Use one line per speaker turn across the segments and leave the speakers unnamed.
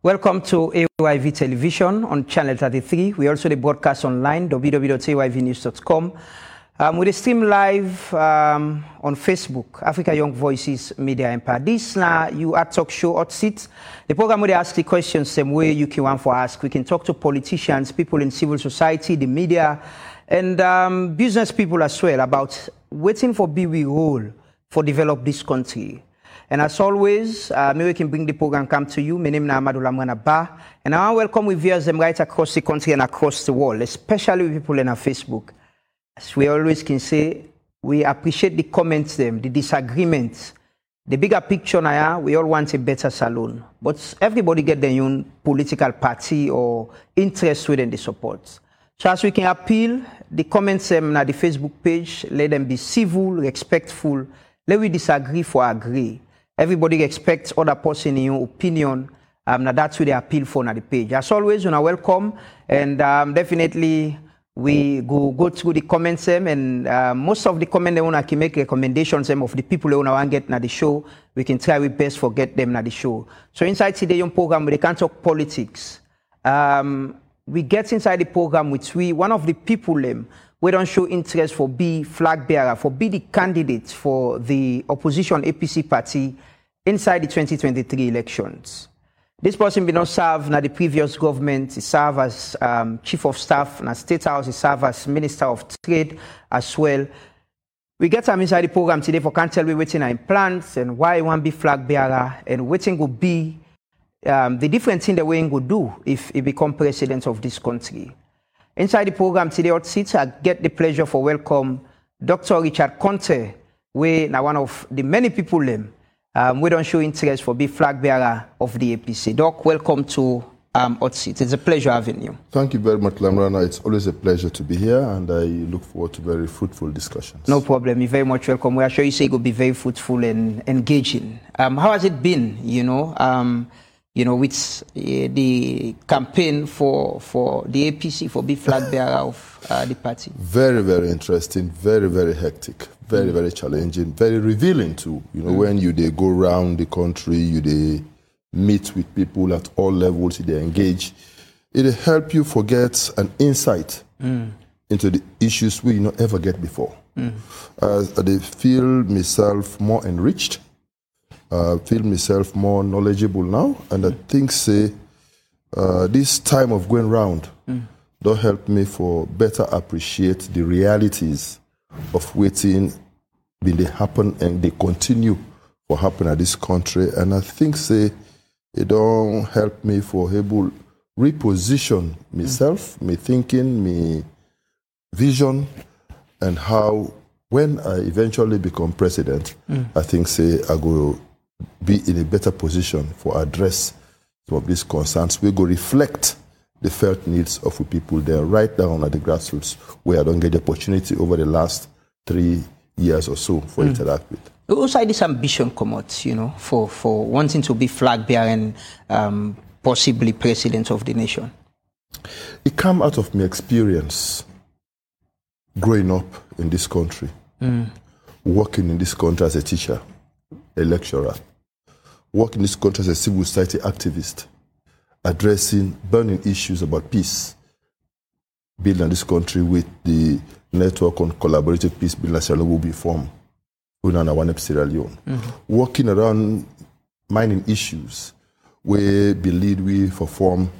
Welcome to AYV Television on Channel 33. We also broadcast online, www.ayvnews.com. Um, we stream live um, on Facebook, Africa Young Voices Media Empire. This now you at talk show hot seat. The program they ask the questions same way you can want for ask. We can talk to politicians, people in civil society, the media, and um, business people as well about waiting for BW role for develop this country. And as always, uh, maybe we can bring the program come to you. My name is Lamrana Bah, and I welcome with viewers them right across the country and across the world, especially people in our Facebook. As we always can say, we appreciate the comments, them, the disagreements. The bigger picture now, we all want a better Salone. But everybody get their own political party or interest within the support. So as we can appeal, the comments them na the Facebook page, let them be civil, respectful. Let we disagree for agree. Everybody expects other person in your opinion. Um, now that's what they appeal for on the page. As always, you are welcome, and um, definitely we go go through the comments them, and uh, most of the comment they want to make recommendations them of the people they want to get na the show. We can try our best for get them na the show. So inside today young program, we can talk politics. Um, we get inside the program with we one of the people them we don't show interest for be flag bearer, for be the candidate for the opposition APC party inside the 2023 elections. This person been not serve na the previous government. He served as um, chief of staff na State House. He served as minister of trade as well. We get him inside the program today for can tell we waiting in plans and why want be flag bearer and waiting will be um, the different thing the way he will do if he become president of this country. Inside the program today, hot seats, I get the pleasure for welcome Dr. Richard Konteh, we now one of the many people them um, we don't show interest for be flag bearer of the APC. Doc, welcome to um, Hot Seat. It's a pleasure having you.
Thank you very much, Lamrana. It's always a pleasure to be here, and I look forward to very fruitful discussions.
No problem. You're very much welcome. We are sure you say it will be very fruitful and engaging. Um, how has it been? You know, um, you know, with uh, the campaign for for the APC for be flag bearer of uh, the party.
Very, very interesting. Very, very hectic. Very, very challenging. Very revealing too. You know, when you they go around the country, you they meet with people at all levels, they engage. It help you forget an insight into the issues we not ever get before. As I feel myself more enriched uh, feel myself more knowledgeable now, and I think say uh, this time of going round don't help me for better appreciate the realities of waiting been they happen and they continue for happen at this country, and I think say it don't help me for able reposition myself, me thinking, me vision, and how when I eventually become president, I think say I go be in a better position for address some of these concerns. We go reflect the felt needs of the people there right down at the grassroots where I don't get the opportunity over the last three years or so for interact with.
Also, this ambition come out, you know, for, for wanting to be flag bearer and um, possibly president of the nation.
It come out of my experience growing up in this country, working in this country as a teacher, a lecturer, working in this country as a civil society activist, addressing burning issues about peace, building this country with the network on collaborative peace building that will be formed. Unana Wanep Sierra Leone. Mm-hmm. Working around mining issues, we believe we for form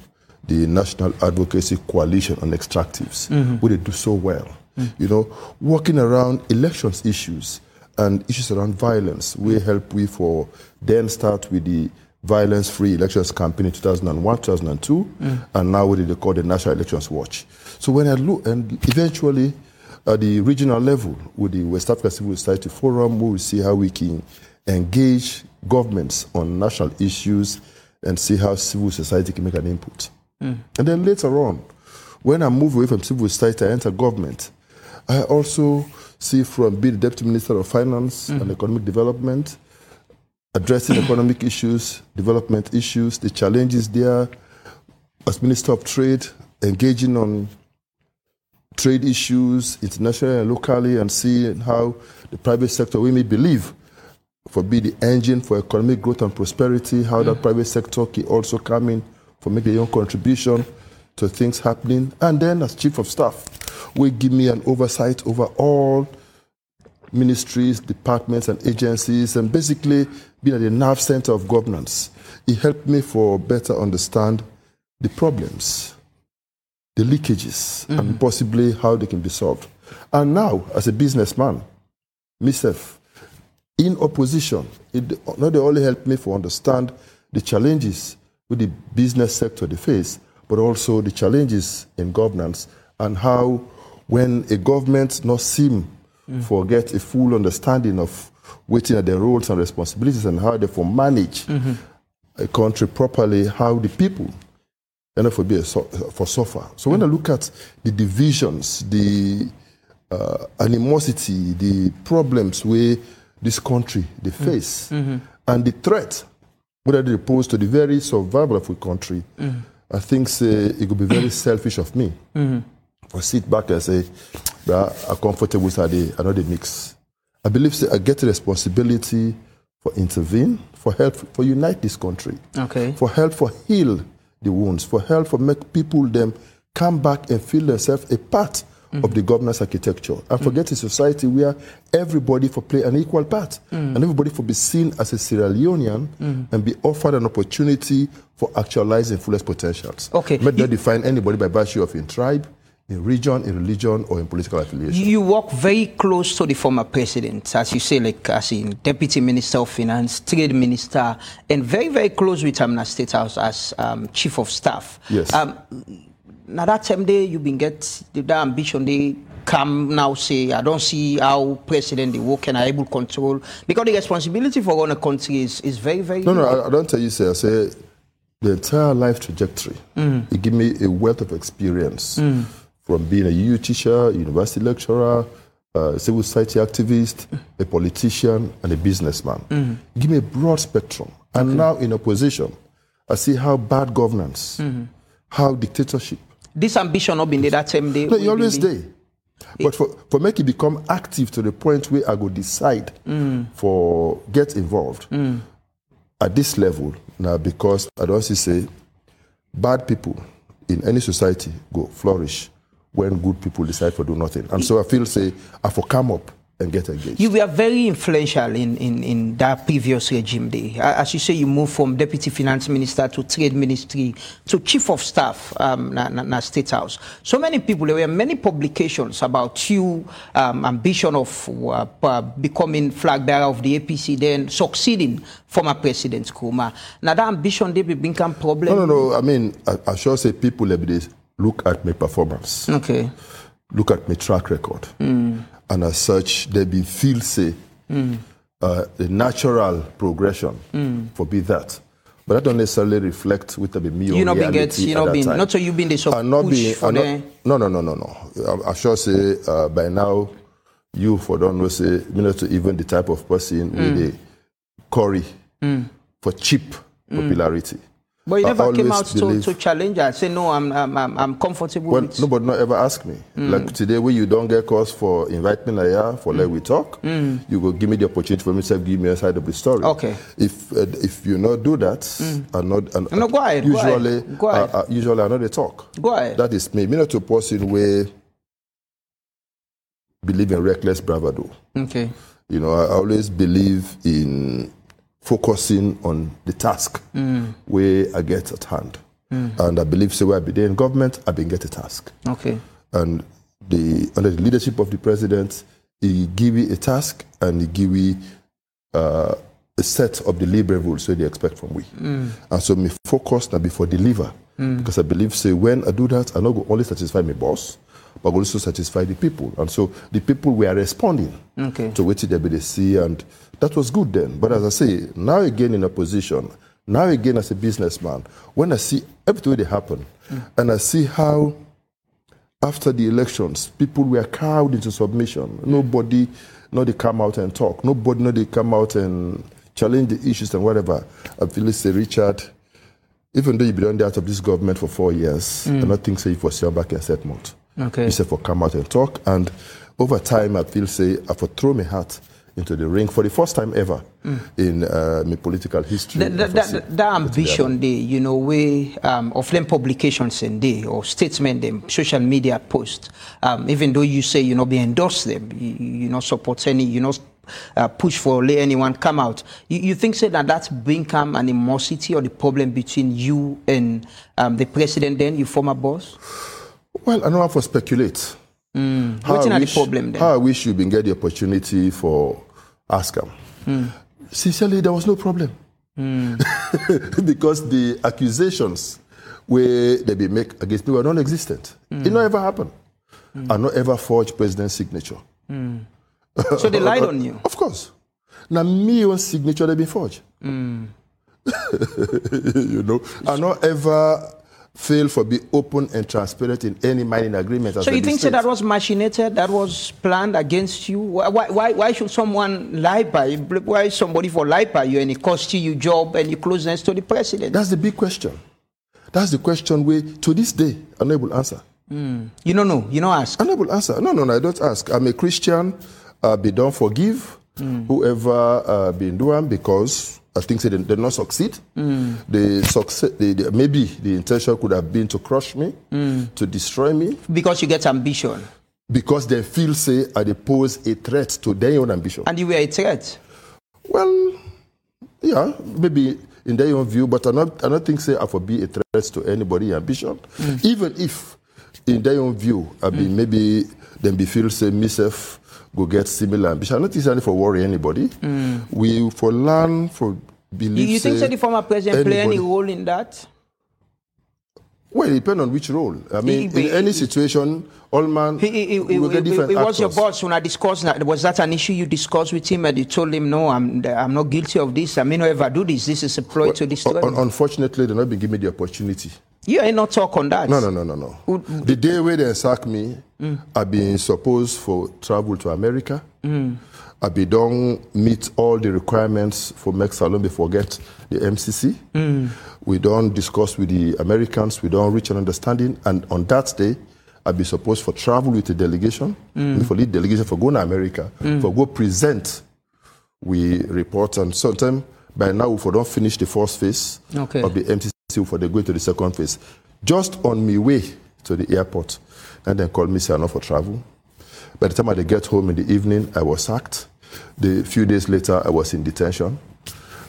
the National Advocacy Coalition on Extractives, mm-hmm. where they do so well. Mm-hmm. You know, working around elections issues and issues around violence. We help we for then start with the violence free elections campaign in 2001, 2002, mm. and now what they call the National Elections Watch. So when I look, and eventually at the regional level with the West Africa Civil Society Forum, we will see how we can engage governments on national issues and see how civil society can make an input. Mm. And then later on, when I move away from civil society, I enter government. I also see from being the Deputy Minister of Finance and mm-hmm. Economic Development, addressing economic issues, development issues, the challenges there, as Minister of Trade, engaging on trade issues internationally and locally, and seeing how the private sector, we may believe, for be the engine for economic growth and prosperity, how the mm. private sector can also come in for making their own contribution to things happening. And then as chief of staff, will give me an oversight over all ministries, departments, and agencies, and basically being at the nerve center of governance. It helped me for better understand the problems, the leakages, and mm-hmm. possibly how they can be solved. And now, as a businessman, myself, in opposition, it not only helped me for understand the challenges with the business sector they face, but also the challenges in governance and how when a government not seem mm. forget a full understanding of waiting at their roles and responsibilities and how they for manage mm-hmm. a country properly, how the people and for be a, so- for suffer. So when I mm. look at the divisions, the uh, animosity, the problems where this country they mm. face, mm-hmm. and the threat whether they pose to the very survival of a country, I think say, it would be very selfish of me mm-hmm. for sit back and say, "Bruh, I'm comfortable with the another mix. I believe say, I get responsibility for intervene, for help, for unite this country
Okay.
for help for heal the wounds, for help for make people them come back and feel themselves a part of the governance architecture. And forget a society where everybody for play an equal part and everybody for be seen as a Sierra Leonean and be offered an opportunity for actualizing fullest potentials.
Okay.
May not define anybody by virtue of in tribe, in region, in religion, or in political affiliation.
You work very close to the former president, as you say, like as in deputy minister of finance, trade minister, and very, very close with him in State House as um, chief of staff.
Yes.
Um, now that time day you been get the, the ambition they come now say I don't see how president they work and are able to control because the responsibility for running a country is, is very very
No, no, I, I don't tell you, sir. I say the entire life trajectory. Mm. It give me a wealth of experience mm. from being a UU teacher, university lecturer, uh, civil society activist, a politician, and a businessman. Mm. Give me a broad spectrum. And now in opposition, I see how bad governance, mm-hmm. how dictatorship.
This ambition not been there that time day
No, you always there. But for, for make it become active to the point where I go decide mm. for get involved mm. at this level now because I don't see say bad people in any society go flourish when good people decide for do nothing. And so I feel say I for come up and get engaged.
You were very influential in, in, in that previous regime day. As you say, you moved from deputy finance minister to trade ministry to chief of staff um, na, na, na state house. So many people, there were many publications about you, um, ambition of uh, uh, becoming flag bearer of the APC, then succeeding former president Koroma. Now that ambition, they become problem.
no, no, no. I mean, I, I sure say people like this look at my performance.
Okay.
look at my track record. And as such, they be feel say uh, the natural progression for be that. But that don't necessarily reflect with the me
You not been get, you not been, not so you been the so
I'm not
push
being,
for the.
not, no, no, no, no, no. I, I sure say uh, by now, you for don't know say, me not to even the type of person with a curry for cheap popularity.
But you never came out to, to challenge and say, no, I'm, I'm, I'm, I'm comfortable
Well,
with
nobody not ever ask me. Like today, when you don't get calls for invite me here for let we talk, you go give me the opportunity for myself, give me a side of the story.
Okay.
If uh, if you not do that, and not and
No, go ahead, go ahead,
usually
go ahead.
Uh, uh, usually I know they talk.
Go ahead.
That is me. Me not a person where believe in reckless bravado.
Okay.
You know, I always believe in focusing on the task where I get at hand. And I believe so where I be there in government, I been get a task.
Okay.
And the under the leadership of the president, he give you a task and he give you uh, a set of the deliverables so they expect from we. And so me focus now before deliver. Because I believe say when I do that, I not go only satisfy my boss, but also satisfy the people. And so the people were responding
Okay.
to what they be they see and that was good then. But as I say, now again in opposition, now again as a businessman, when I see everything they happen mm. and I see how after the elections, people were cowed into submission. Mm. Nobody, no, they come out and talk. Nobody, no, they come out and challenge the issues and whatever. I feel say Richard, even though you've been on the out of this government for four years, mm. I don't think say you for sure back in settlement.
Okay.
You say for come out and talk. And over time, I feel say I for throw my hat into the ring for the first time ever in uh, my political history.
That, that, that, that ambition there, you know, we um, of them publications and day or statement them, social media post. Um, even though you say you know be endorse them, you, you know support any, you know uh, push for let anyone come out. You, you think say that that's become an animosity or the problem between you and um, the president then, your former boss?
Well, I don't have to speculate. How
Wetin
I
are the
wish-
problem then?
How I wish you been get the opportunity for ask.
Hmm.
Sincerely, there was no problem. because the accusations where they be make against me were non-existent.
Hmm.
It not ever happened. I not ever forged president's signature.
So they lied on you.
Of course. Now, me own signature they be forged.
Hmm.
you know, I not ever fail for be open and transparent in any mining agreement. as
So you think
state.
that was machinated, that was planned against you? Why, why- why, should someone lie by you? Why somebody for lie by you and it cost you your job and your closeness to the president?
That's the big question. That's the question we, to this day, to answer.
you don't know, you don't ask.
I'm not able to answer. No, no, no, I don't ask. I'm a Christian. Uh, be done forgive whoever uh, been doing because I think they did not succeed. Mm. The success, the, the, maybe the intention could have been to crush me, mm. to destroy me,
Because you get ambition.
because they feel say I pose a threat to their own ambition.
And you were a threat.
Well, yeah, maybe in their own view, but I not I don't think say I for be a threat to anybody ambition. Mm. Even if in their own view, I be maybe them be feel say myself go get similar ambition. Think it's for worry anybody. Hmm. We for learn for believe.
you think
say
so the former president play any role in that?
Well, it depends on which role. I mean,
He-
in any situation, all man
He, he, he,
will get different
he was your boss when I discussed that. Was that an issue you discussed with him and you told him, no, I'm, I'm not guilty of this. I may not ever do this. This is a ploy to destroy
Un- unfortunately, they not been giving me the opportunity.
You ain't not talk on that.
No, no, no, no, no. The day where they sack me, I been supposed for travel to America. Mm. I be done meet all the requirements for make Salone before get the MCC. Mm. We don't discuss with the Americans. We don't reach an understanding. And on that day, I be supposed for travel with the delegation, mm. for lead delegation for go to America, for go present we report and sometime by now if we don't finish the first phase
Okay.
of the MCC for they go to the second phase. Just on my way to the airport, and then called me say I'm not for travel. By the time I get home in the evening, I was sacked. The few days later, I was in detention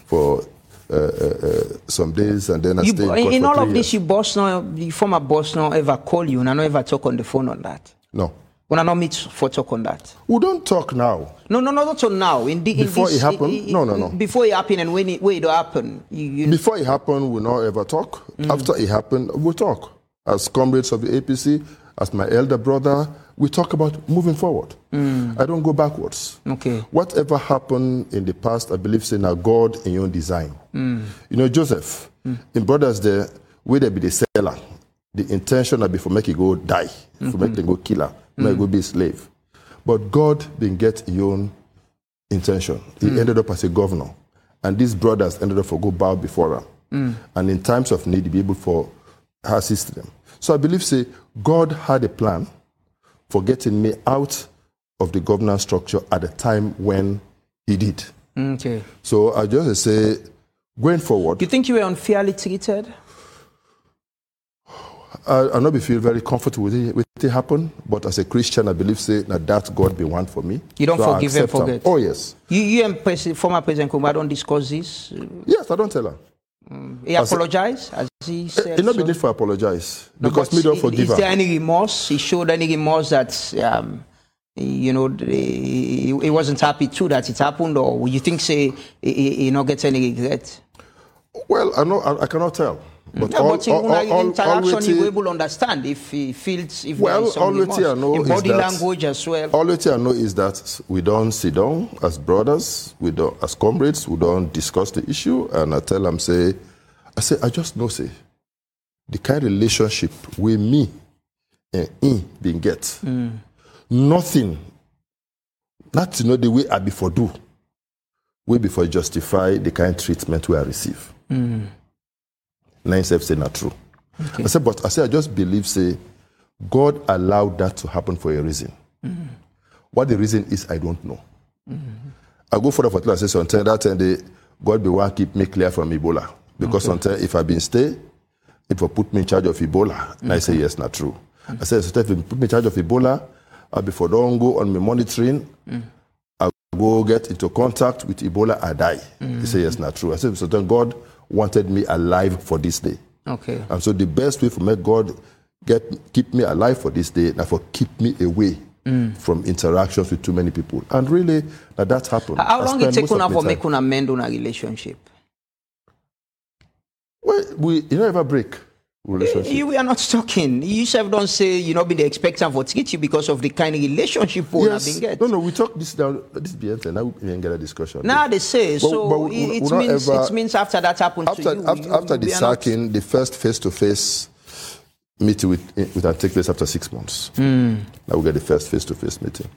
for uh, uh, uh, some days, and then I
You,
stayed in,
in
court
in
for
all of this,
years.
your boss, no, the former boss, no ever call you and I no ever talk on the phone on that.
No,
When I not meet for talk on that.
we don't talk now.
No, no, no, not so now. In the, in
Before
this,
it
happened?
No, no, no.
Before it happened and when it, when it happen, you, you
Before it happened, we not ever talk. Mm. After it happened, we talk. As comrades of the APC, as my elder brother, we talk about moving forward. Mm. I don't go backwards.
Okay.
Whatever happened in the past, I believe, say now God in your own design. Mm. You know, Joseph, in brothers there, where they be the seller, the intention will be for make it go die, for make mm-hmm. them go kill make go mm. be a slave. But God didn't get your own intention. He mm. ended up as a governor. And these brothers ended up for go bow before him. Mm. And in times of need, be able for assist them. So I believe, say, God had a plan for getting me out of the governance structure at the time when he did.
okay.
So I just say, going forward,
You think you were unfairly treated?
I, I not be feel very comfortable with it, with it happen, but as a Christian, I believe say that that God be one for me.
You don't
So
forgive and forget?
Oh yes,
You, you and Pres- former President Koroma don't discuss this.
yes. I don't tell her.
He apologized, as he said.
It not be need for apologize
No,
because me don't forgive
Is there
her.
any remorse? He showed any remorse that um, you know he, he wasn't happy too that it happened, or you think say he, he, he not get any regret?
Well, I know I, I cannot tell. But
No,
all,
but in
all, all, all,
interaction,
all
you able understand if he feels if
Well,
there is some
all. I know
in body
that-
language as well.
All know is that we don't sit down as brothers, we don't, as comrades, we don't discuss the issue. And I tell them, say, I say, I just know, say, the kind of relationship with me eh, and him being get, mm. nothing, That is not know the way I before do, way before justify the kind of treatment we I receive. Mm. Nine self say not true. I said, but I say I just believe, say, God allowed that to happen for a reason. Mm-hmm. What the reason is, I don't know. Mm-hmm. I go further for tell say sometimes that time they God be one keep me clear from Ebola. Because
Okay.
sometimes if I've been stay, if I put me in charge of Ebola, and I say yes, not true. Mm-hmm. I say sometimes if you put me in charge of Ebola, I before don't go on my monitoring, mm. I'll go get into contact with Ebola, I die. He say yes, not true. I said sometimes God wanted me alive for this day.
Okay.
And so the best way for make God get keep me alive for this day, now for keep me away mm. from interactions with too many people. And really, that that happened.
How
I
long it take una for make una mend una relationship?
Well, we you know ever break relationship.
You we are not talking. You yourself don't say you know be the expectant for you because of the kind of relationship we have been
yes.
get.
No, no, we talk this down. This be end. Now we can get a discussion.
Now they say
But-
so.
but we-
it, it means
ever-
it means after that happened
after
to you.
after,
you-
after the
are not-
sacking, the first face-to-face meeting with with take place after six months.
Hmm.
Now we get the first face-to-face meeting.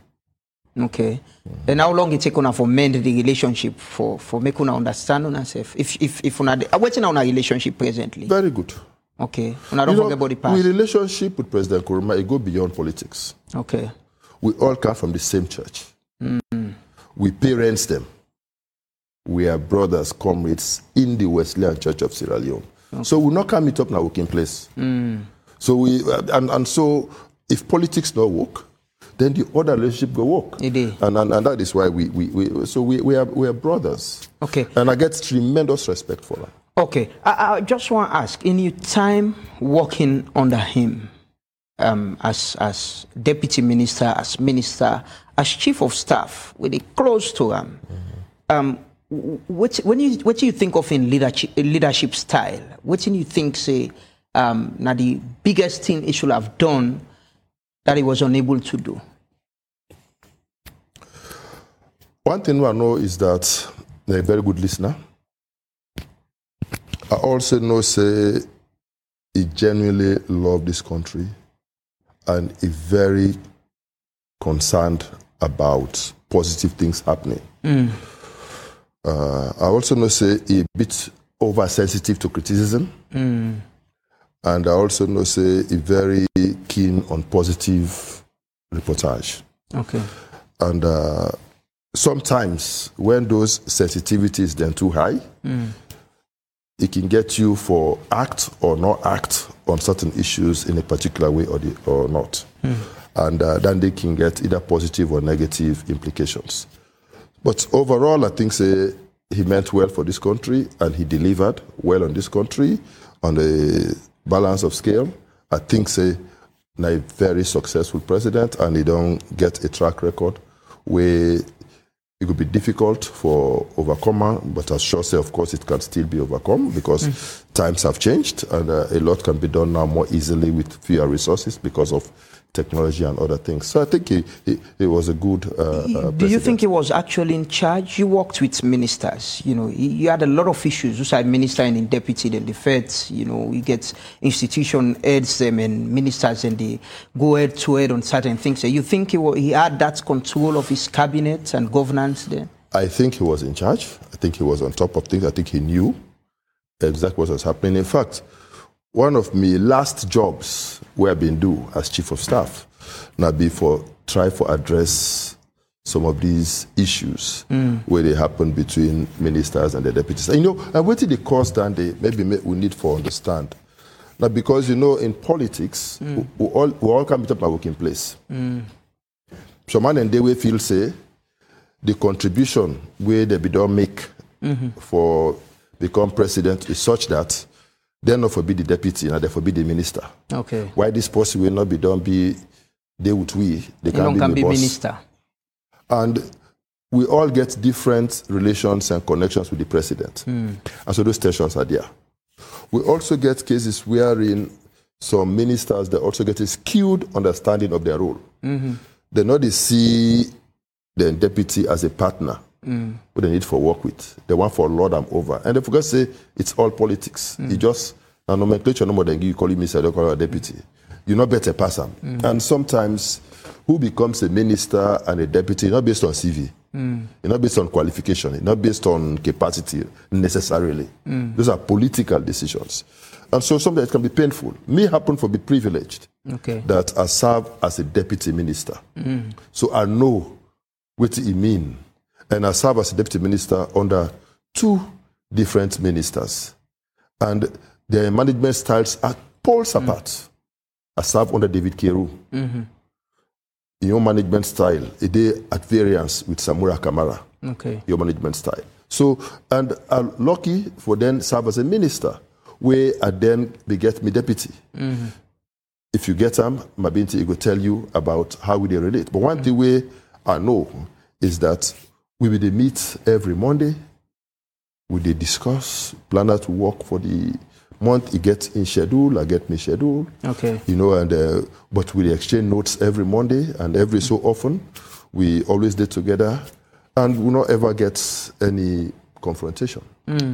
Okay. And how long it take una for mend the relationship for for make una understand una self? If if if una waiting on a relationship presently.
Very good.
Okay. Una don't
You
forget about the past.
we relationship with President Koroma, it go beyond politics.
Okay.
We all come from the same church. Mm. We parents them. We are brothers, comrades in the Wesleyan Church of Sierra Leone. So we not come meet up in a working place. Mm. So we uh, and, and so if politics don't work, then the other relationship go work.
It dey.
And, and and that is why we we, we so we, we are we are brothers.
Okay.
And I get tremendous respect for them.
Okay, I, I just want to ask: in your time working under him, um, as as deputy minister, as minister, as chief of staff, with it close to him, um, what when you what do you think of in leadership leadership style? What do you think say um, now the biggest thing he should have done that he was unable to do?
One thing I know is that they're a very good listener. I also know say he genuinely love this country and is very concerned about positive things happening. Uh, I also know say he a bit oversensitive to criticism. And I also know say he very keen on positive reportage.
Okay.
And uh, sometimes when those sensitivities then too high, it can get you for act or not act on certain issues in a particular way or, the, or not. And uh, then they can get either positive or negative implications. But overall, I think say, he meant well for this country and he delivered well on this country on the balance of scale. I think say, a very successful president and he don't get a track record where it could be difficult for overcomer, but as sure say, of course, it can still be overcome because times have changed and uh, a lot can be done now more easily with fewer resources because of technology and other things. So I think he, he, he was a good uh, uh,
Do you think he was actually in charge? You worked with ministers. You know, you you had a lot of issues. You said minister and in deputy, then the feds. You know, you get institution heads them and ministers, and they go head to head on certain things. So you think he, he had that control of his cabinet and governance then?
I think he was in charge. I think he was on top of things. I think he knew exactly what was happening. In fact, one of my last jobs where I've been do as chief of staff, now be for try for address some of these issues mm. where they happen between ministers and the deputies. And, you know, and what the cause that they maybe may- we need for understand. Now, because you know, in politics, mm. we, we all we all come to a working place. Mm. Some man and they will feel say the contribution where they be don't make mm-hmm. for become president is such that they not forbid the deputy and they forbid the minister.
Okay.
Why this person will not be done be they would we they
You
can be
can be
boss.
minister.
And we all get different relations and connections with the president. Hmm. And so those tensions are there. We also get cases wherein some ministers they also get a skewed understanding of their role. Mm-hmm. They not they see the deputy as a partner who they need for work with. They want for Lord I'm over. And they forget say it's all politics. You mm. just a nomenclature no more than you call him minister, don't call him a deputy. You're not better person. Mm. And sometimes who becomes a minister and a deputy not based on CV. Mm. It's not based on qualification. It's not based on capacity necessarily. Those are political decisions. And so sometimes it can be painful. Me happen for be privileged
Okay.
that I serve as a deputy minister. So I know what it mean. And I serve as a deputy minister under two different ministers. And their management styles are poles mm. apart. I serve under David Carew. Mm-hmm. Your management style, it is at variance with Samura Kamara
Okay.
your management style. So, and I'm lucky for then serve as a minister, where I then be get me deputy. Mm-hmm. If you get him, Mabinti he will tell you about how we they relate. But one mm. thing way I know is that we will meet every Monday. We they discuss, plan out to work for the month. He gets in schedule, I get me schedule
Okay.
you know, and uh, but we exchange notes every Monday and every so often. We always did together, and we not ever get any confrontation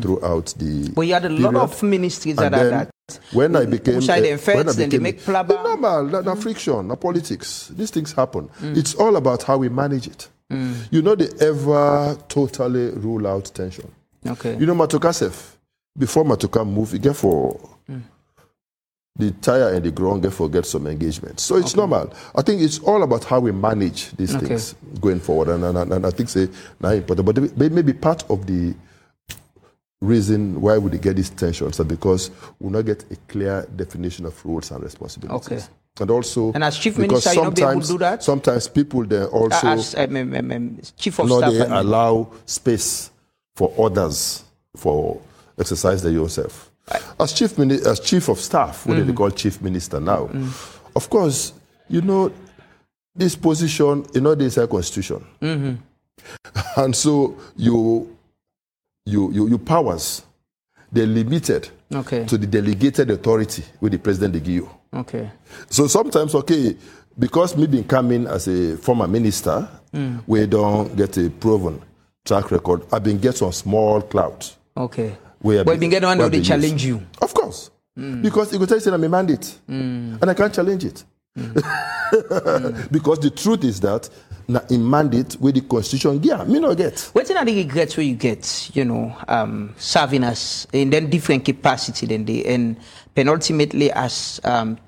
throughout the.
But you had a lot of ministries
And
that are that.
when I became,
Who side them first,
when I
then they
became-
make plaba.
Normal, na, na friction, na politics. These things happen. It's all about how we manage it. Mm. You know, they ever totally rule out tension.
Okay.
You know, Matoka Sef, before Matoka move, he get for mm. the tire and the ground get for get some engagement. So it's normal. I think it's all about how we manage these
Okay.
things going forward. And, and, and I think say now important. But maybe part of the reason why we get these tensions are because we not get a clear definition of roles and responsibilities.
Okay.
And also,
And as chief
because
minister, you not be able to
sometimes-
do that?
Sometimes people then also
as um, um, um, um, chief of
no,
staff.
they
I mean.
allow space for others for exercise their yourself. As chief, mini- as chief of staff, what do they call chief minister now, of course, you know, this position, you know, this is a constitution. And so you, you, you, your powers, they're limited
Okay.
to the delegated authority with the president they give you.
Okay.
So sometimes, okay, because me been coming as a former minister, mm. we don't get a proven track record. I've been get some small clout.
Okay.
Where
But you been getting one
where
they challenge you.
Of course. Mm. Because it will tell you I'm a mandate. Mm. And I can't challenge it. because the truth is that na in mandate where the constitution yeah, me not get.
What are the regrets where you get, you know, um, serving as in then different capacity than they and penultimately as um,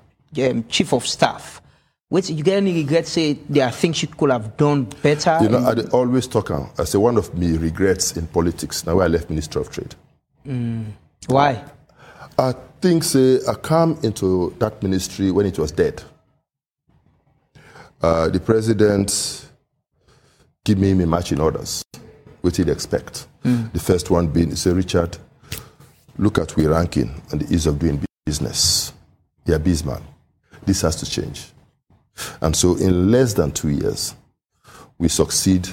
um, chief of staff? What you get any regrets? Say there are things you could have done better.
You know, I dey always talk am. I say one of me regrets in politics. Now I left Minister of Trade.
why?
I think say I come into that ministry when it was dead. Uh, the president give me my marching orders, which he'd expect. Hmm. The first one being, say, Richard, look at we ranking and the ease of doing business. You're a businessman. This has to change. And so in less than two years, we succeed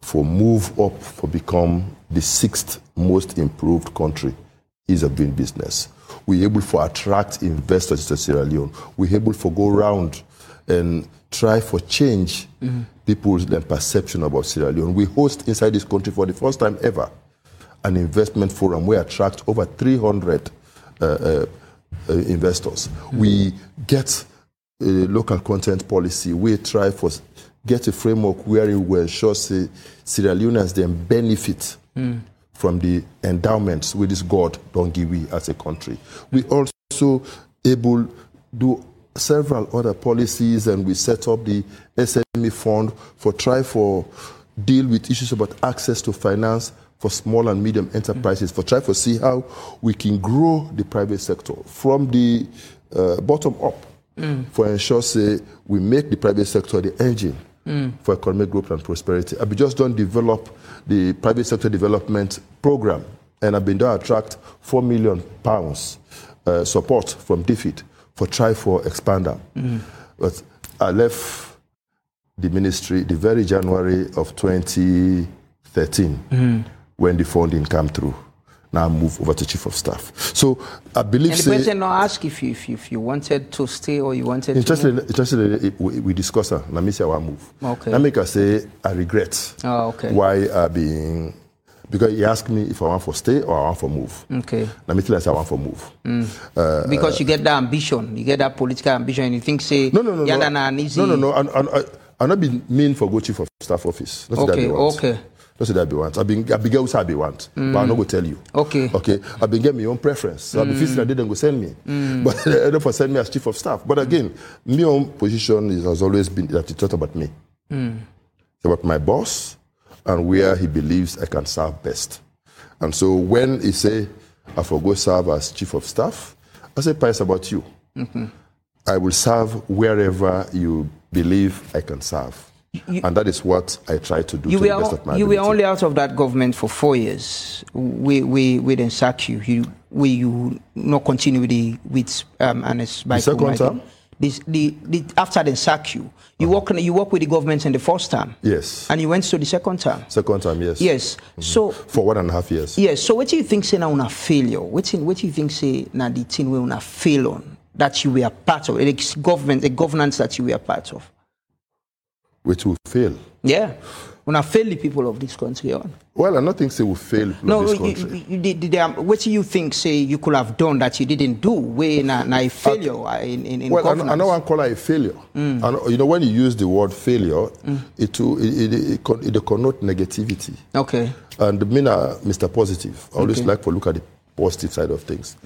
for move up for become the sixth most improved country ease of doing business. We're able for attract investors to Sierra Leone. We're able for go around and try for change people's then perception about Sierra Leone. We host inside this country for the first time ever an investment forum. We attract over 300 uh, uh, uh, investors. We get a local content policy. We try for get a framework where we will ensure say, Sierra Leoneans then benefit from the endowments with this God don't give we as a country. We also able do several other policies and we set up the SME fund for try for deal with issues about access to finance for small and medium enterprises. For try for see how we can grow the private sector from the uh, bottom up for ensure say we make the private sector the engine for economic growth and prosperity. I've just done develop the private sector development program, and I've been there attract four million pounds uh, support from DFID for try for expander. But I left the ministry the very January of 2013 when the funding came through. Now I move over to chief of staff. So I believe
And the president not ask if you, if you if you wanted to stay or you wanted to.
Interested,
move?
interested in it, we, we discuss her. Let me say our move.
Okay.
Let me say I regret
Oh, okay.
why I being because he asked me if I want for stay or I want for move.
Okay.
Let me tell you I want for move. Mm. Uh,
because you get that ambition, you get that political ambition, and you think say
no, no, no,
yeah,
no.
nah, easy.
no, no, no. I, I, I, I not be mean for go chief of staff office. Not say that
Okay,
be want.
okay.
Not say that be want. I been I been get what I be want, but I'm mm. not go tell you.
Okay.
Okay. I been get my own preference. So I be feeling I didn't go send me, mm. but they don't for send me as chief of staff. But again, my own position is, has always been that it's not about me. It's about my boss and where he believes I can serve best. And so when he say, I forgo serve as chief of staff, I say, Pies about you. I will serve wherever you believe I can serve.
You-
and that is what I try to do
You
to the best
were,
of my
you were only out of that government for four years. We, we, we didn't sack you. You, we, you not continue with the, with, um, Ernest Michael
second
Michael.
term?
This, the, the, after they sack you, you uh-huh. work, you work with the government in the first term.
Yes.
And you went to the second term.
Second time, yes.
Yes. Mm-hmm. So,
For one and a half years.
yes. So what do you think say now una failure? What do what do you think say now the thing we una fail on that you were part of? The government, the governance that you were part of?
Which will fail.
Yeah. Una fail the people of this country on.
Well, I don't think they will fail
No,
this country.
you, you, um, what do you think, say, you could have done that you didn't do? Way na, na a failure uh, in, in, in
Well, I,
governance?
I know one call it a failure.
Mm.
I know, you know, when you use the word failure, it, will- it, it, it, con- it connote negativity.
Okay.
And me, na Mr. Positive, I always
Okay.
like to look at the positive side of things.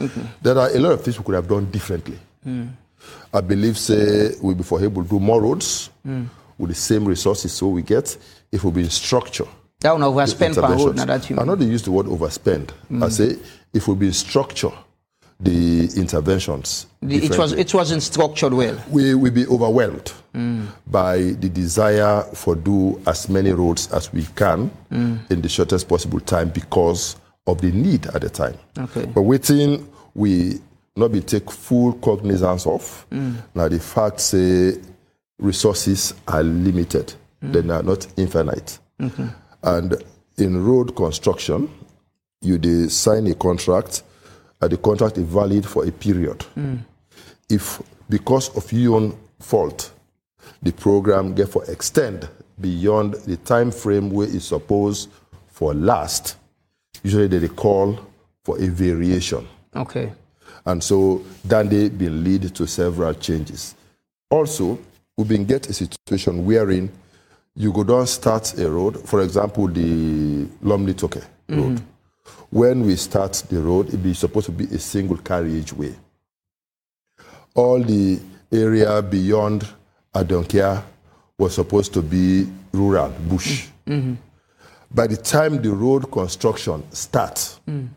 There are a lot of things we could have done differently.
Mm.
I believe, say, we before able to do more roads
Mm.
With the same resources so we get if we be in structure.
That one overspend per now that you
I know they use the word overspend. I mm. say if we be structure the interventions.
The- it was it wasn't structured well.
we will be overwhelmed mm. by the desire for do as many roads as we can mm. in the shortest possible time because of the need at the time.
Okay.
But waiting, we not be take full cognizance of. Now the fact say resources are limited; they are not infinite. Mm-hmm. And in road construction, you dey sign a contract, and the contract is valid for a period. Mm. If because of your own fault, the program get for extend beyond the time frame where it's supposed for last, usually they call for a variation.
Okay.
And so then they been lead to several changes. Also, we've been get a situation wherein you go down start a road, for example, the Lumley Tokeh road. Mm-hmm. When we start the road, it be supposed to be a single carriageway. All the area beyond Adonkia was supposed to be rural, bush. Mm-hmm. By the time the road construction starts, mm.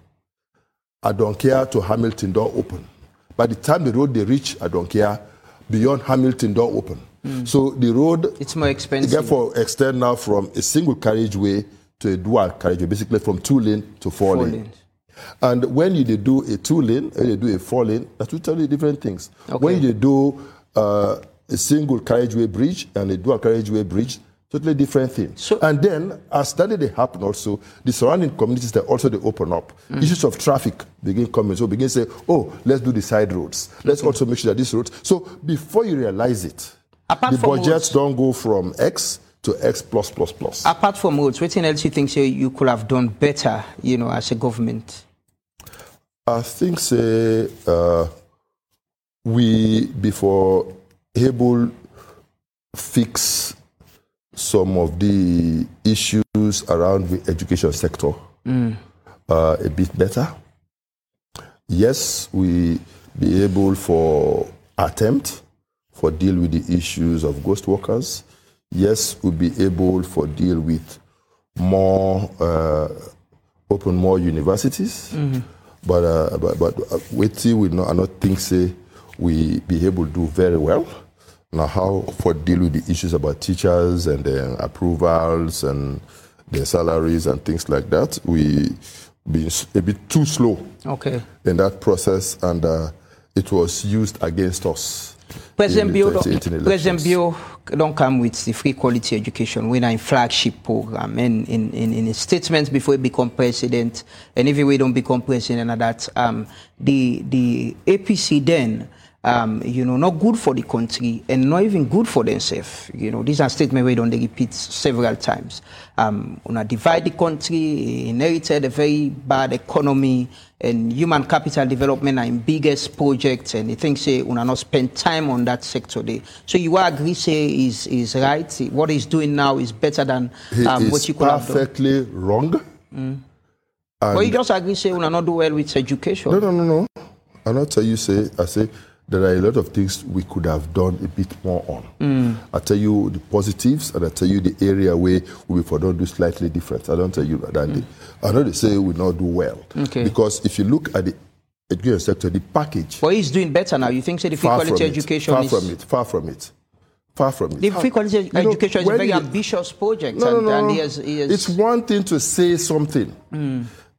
Adonkia to Hamilton door open. By the time the road they reach Adonkia, beyond Hamilton door open. So the road
It's more expensive.
therefore extend now from a single carriageway to a dual carriageway, basically from two lane to four,
Four
lane.
lanes.
And when you they do a two lane, when you do a four lane, that's two totally different things.
Okay.
When you do uh, a single carriageway bridge and a dual carriageway bridge, totally different thing.
So-
and then as that they happen also, the surrounding communities they also they open up.
Mm.
Issues of traffic begin coming. So begin say, oh, let's do the side roads. Let's also make sure that these roads. So before you realize it,
Apart
the budgets
roads-
don't go from X to X plus plus plus.
Apart from roads, what else you think say, you could have done better, you know, as a government?
I think say uh, we before able fix some of the issues around the education sector uh, a bit better. Yes, we be able for attempt for deal with the issues of ghost workers. Yes, we'll be able for deal with more uh, open more universities. But uh, but but uh, waiting we not I not think say we be able to do very well. Now how for deal with the issues about teachers and their approvals and their salaries and things like that, we been a bit too slow
Okay.
in that process, and uh, it was used against us.
President Bio, don't,
2018
President. Bio don't come with the free quality education. We're in flagship program and in, in, in his statements before he become president, and even we don't become president, and that um, the the APC then. Um, you know, not good for the country and not even good for themselves. You know, these are statements we don't repeat several times. Um, una divide the country, inherited a very bad economy, and human capital development are in biggest projects, and they think say una not spend time on that sector there. So you agree say is is right? What he's doing now is better than um, what you could have done.
perfectly wrong.
But you just agree say una not do well with education.
No, no, no, no. I not tell you say I say there are a lot of things we could have done a bit more on. I tell you the positives, and I tell you the area where we for don't do slightly different. I don't tell you that. Mm. I know they say we not do well
Okay.
because if you look at the education sector, the package
But he's doing better now. You think so the free
far
quality
from
education
it, far
is
from it, far from it, far from it.
the free quality
you know,
education is a very ambitious project
No, no,
and,
no.
and he has, he has
It's one thing to say something.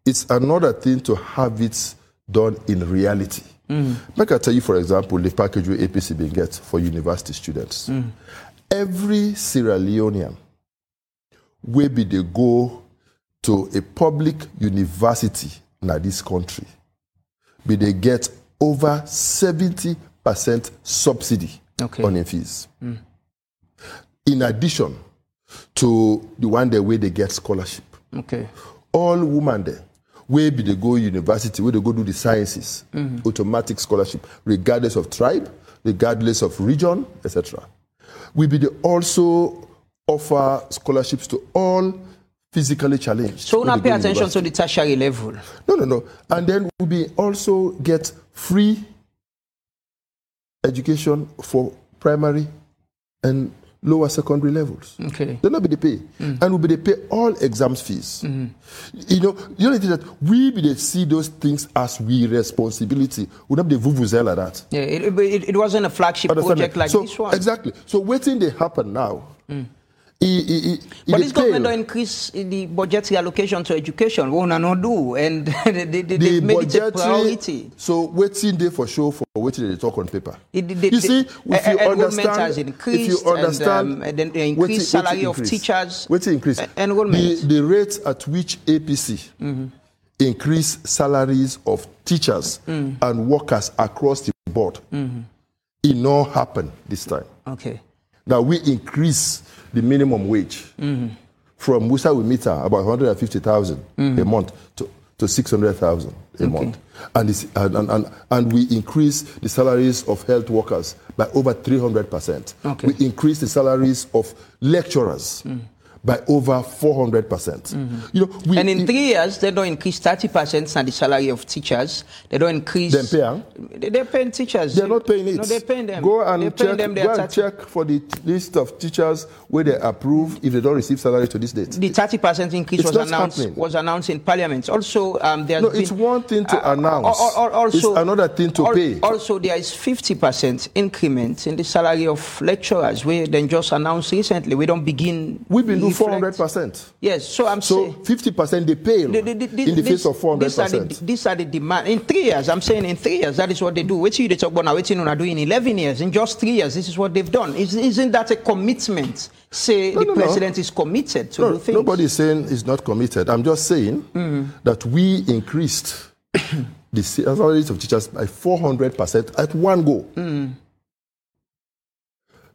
It's another thing to have it done in reality. Mm. Like I tell you, for example, the package where APC been get for university students. Mm. Every Sierra Leonean where be they go to a public university in this country, be they get over 70% subsidy
Okay.
on their fees. Mm. In addition to the one there where they get scholarship.
okay.
All women there, where be they go university, where they go do the sciences, mm-hmm. automatic scholarship, regardless of tribe, regardless of region, etc. We be also offer scholarships to all physically challenged.
So
where
now pay attention
university.
to the tertiary level.
No, no, no. And then we be also get free education for primary and lower secondary levels.
Okay.
They'll not be the pay. Mm. And we pay all exams fees. Mm-hmm. You know, the only thing that we be they see those things as we responsibility. We not be the vuvuzela that.
Yeah, it, it, it wasn't a flagship
Understand
project
me?
like
so,
this one.
Exactly. So waiting they happen now. He, he, he,
But this government don't increase the budgetary allocation to education. We will not do, and they, they, they,
the
made it a priority.
so waiting there for sure for waiting they talk on paper.
It-
you see, if
e-
you understand,
has
if
increased
you
and,
understand,
um, and then the increased salary of teachers,
waiting increase?
enrollment.
The, the rate at which APC mm-hmm. increase salaries of teachers mm. and workers across the board, mm-hmm. it not happen this time.
Okay.
Now we increase the minimum wage mm-hmm. from Musa her about 150,000 a mm-hmm. month to, to 600,000 a month. And, it's, and, and, and, we increase the salaries of health workers by over 300%.
Okay.
We increase the salaries of lecturers mm. By over 400%. You know, we,
And in three years, they don't increase 30% on the salary of teachers. They don't increase.
Them pay, huh?
They- They're paying teachers.
They're not paying it.
No, they're paying them.
Go and
they're paying
check.
them
go and check for the list of teachers where they approve if they don't receive salary to this date.
The 30% increase
It's
was announced
happening.
was announced in Parliament. Also, um, there's
No,
been,
it's one thing to
uh,
announce.
al- al- also,
It's another thing to pay.
Also, there is 50% increment in the salary of lecturers. We then just announced recently. We don't begin.
We've been doing
reflect-
400%.
Yes, so I'm
So
saying.
50% they pay
The- the- the-
in the
this-
face of 400%.
These are, the, these are the demand. In three years, I'm saying in three years, that is what they do. Till they talk about now, wait till do in 11 years. In just three years, this is what they've done. Is, isn't that a commitment? Say
No,
the
no, no.
president is committed to
No,
do things.
nobody is saying it's not committed. I'm just saying mm. that we increased the salaries of teachers by 400% at one go. Mm.